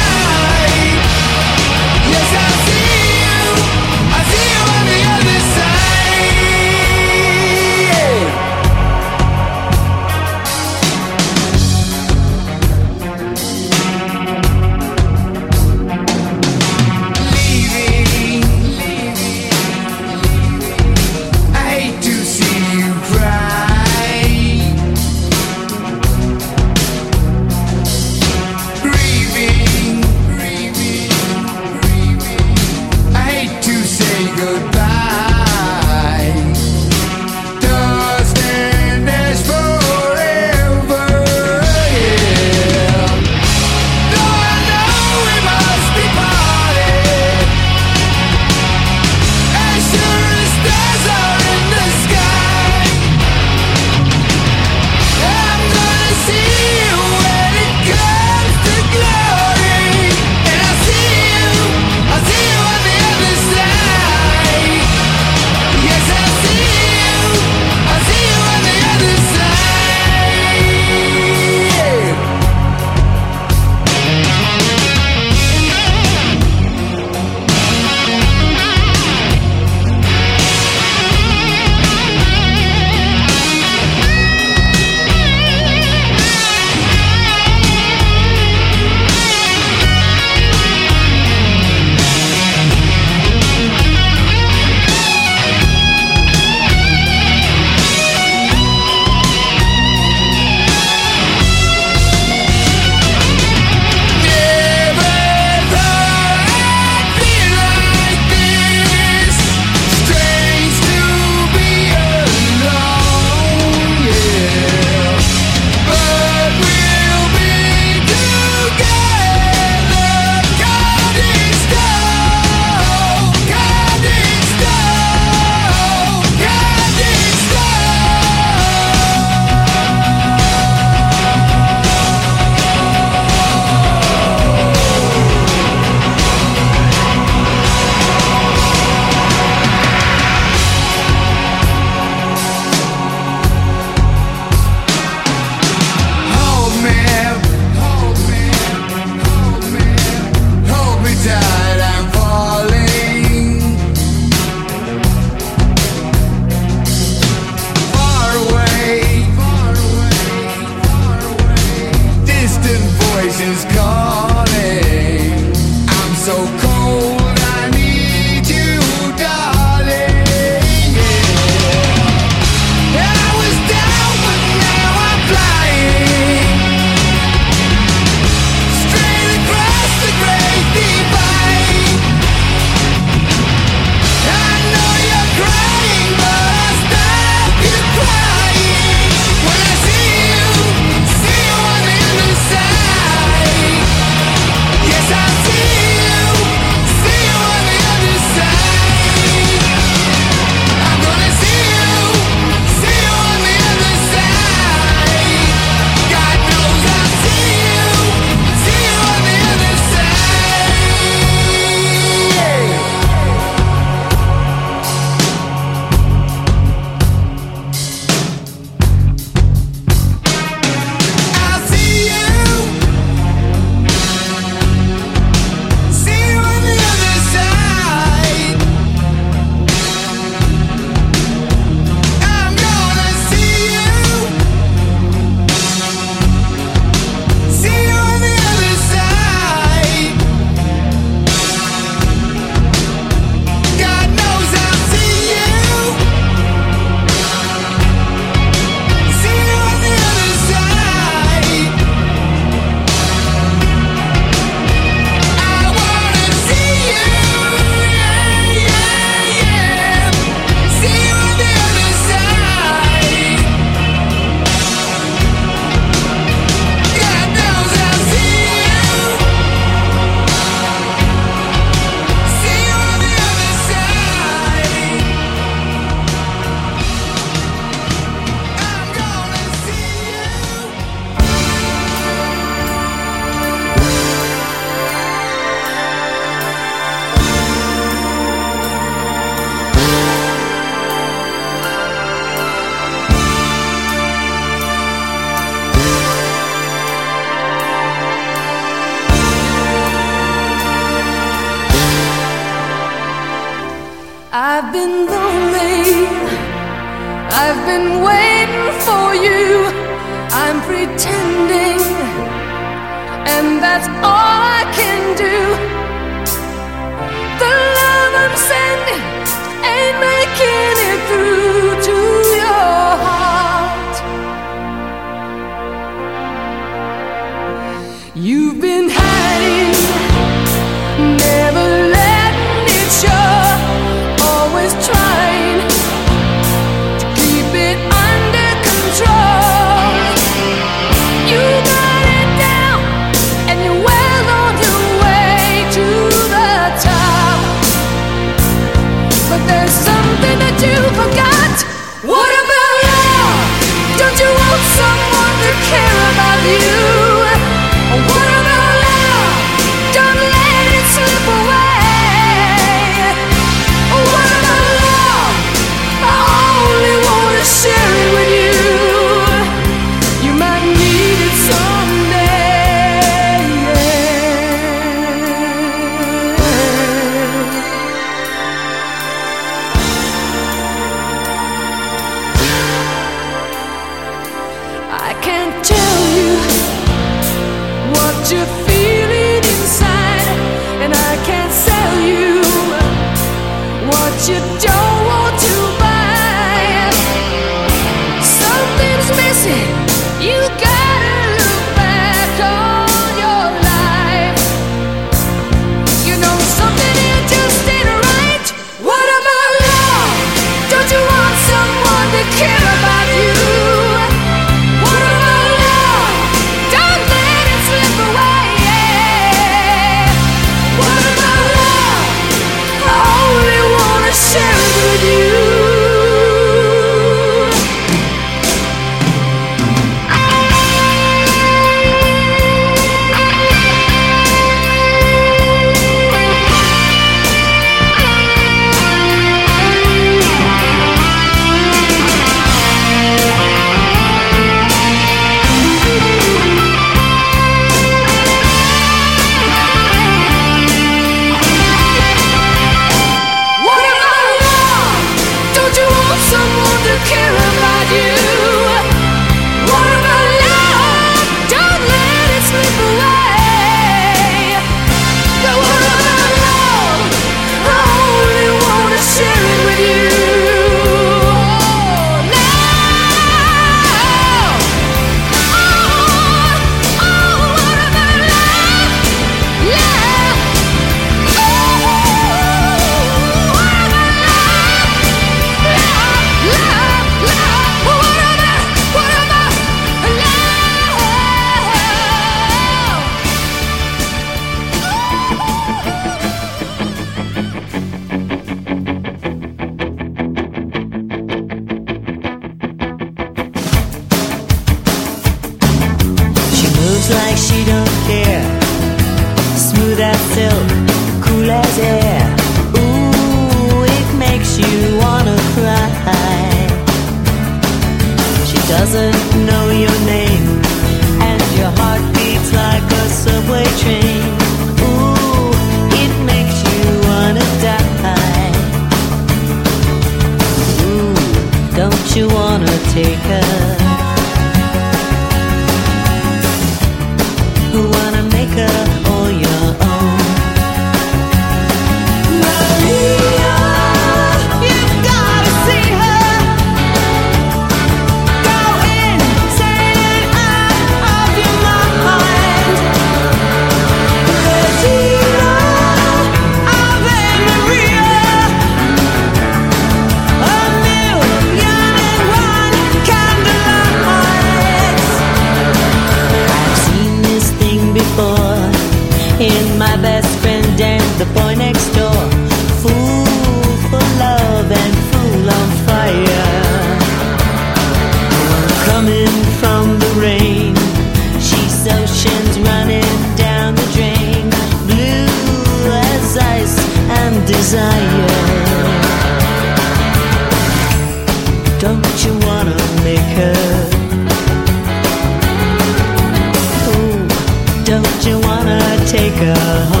歌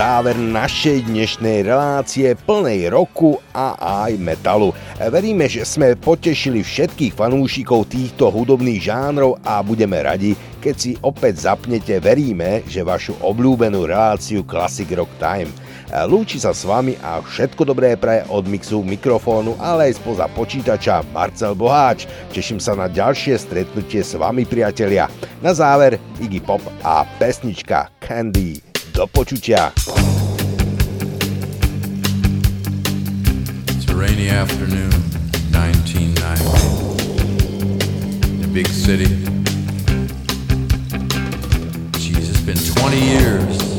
záver našej dnešnej relácie plnej roku a aj metalu. Veríme, že sme potešili všetkých fanúšikov týchto hudobných žánrov a budeme radi, keď si opäť zapnete, veríme, že vašu obľúbenú reláciu Classic Rock Time. Lúči sa s vami a všetko dobré pre od mixu mikrofónu, ale aj spoza počítača Marcel Boháč. Teším sa na ďalšie stretnutie s vami, priatelia. Na záver Iggy Pop a pesnička Candy. Do počutia. Afternoon, 1990. In a big city. Jeez, it's been 20 years.